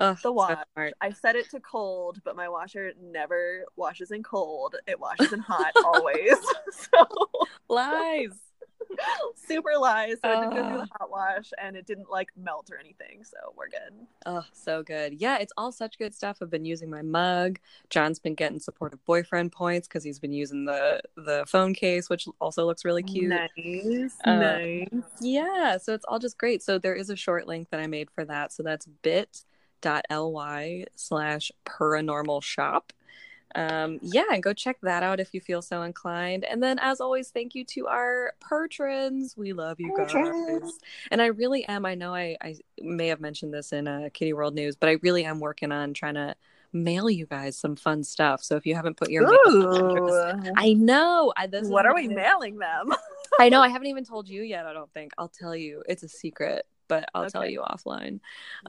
Ugh, The so wash. smart. I set it to cold, but my washer never washes in cold. It washes in hot always. so Lies. super lies. So it did go through the hot wash and it didn't like melt or anything. So we're good. Oh, so good. Yeah, it's all such good stuff. I've been using my mug. John's been getting supportive boyfriend points because he's been using the the phone case, which also looks really cute. Nice. Uh, nice. Yeah, so it's all just great. So there is a short link that I made for that. So that's bit.ly slash paranormal shop. Um, yeah, and go check that out if you feel so inclined. And then, as always, thank you to our patrons. We love you guys. Patrons. And I really am. I know I, I may have mentioned this in uh, Kitty World News, but I really am working on trying to mail you guys some fun stuff. So if you haven't put your address, I know. I, this is what are we mailing them? I know. I haven't even told you yet. I don't think. I'll tell you. It's a secret, but I'll tell you offline.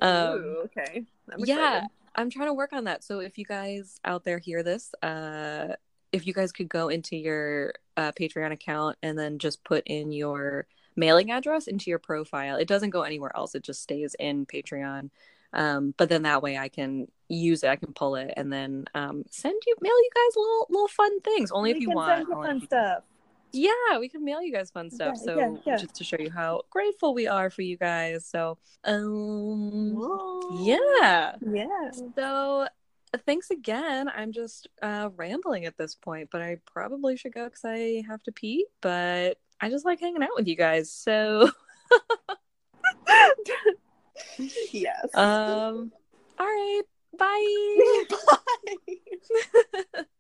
Um, Ooh, okay. I'm yeah, excited. I'm trying to work on that. So if you guys out there hear this, uh, if you guys could go into your uh, Patreon account and then just put in your mailing address into your profile, it doesn't go anywhere else. It just stays in Patreon. Um, but then that way I can use it, I can pull it, and then um, send you mail you guys little little fun things. Only if you want. send you fun stuff. Yeah, we can mail you guys fun stuff. Yeah, so yeah, yeah. just to show you how grateful we are for you guys. So um Whoa. yeah. Yeah. So thanks again. I'm just uh rambling at this point, but I probably should go because I have to pee. But I just like hanging out with you guys. So yes. um all right. Bye. Bye.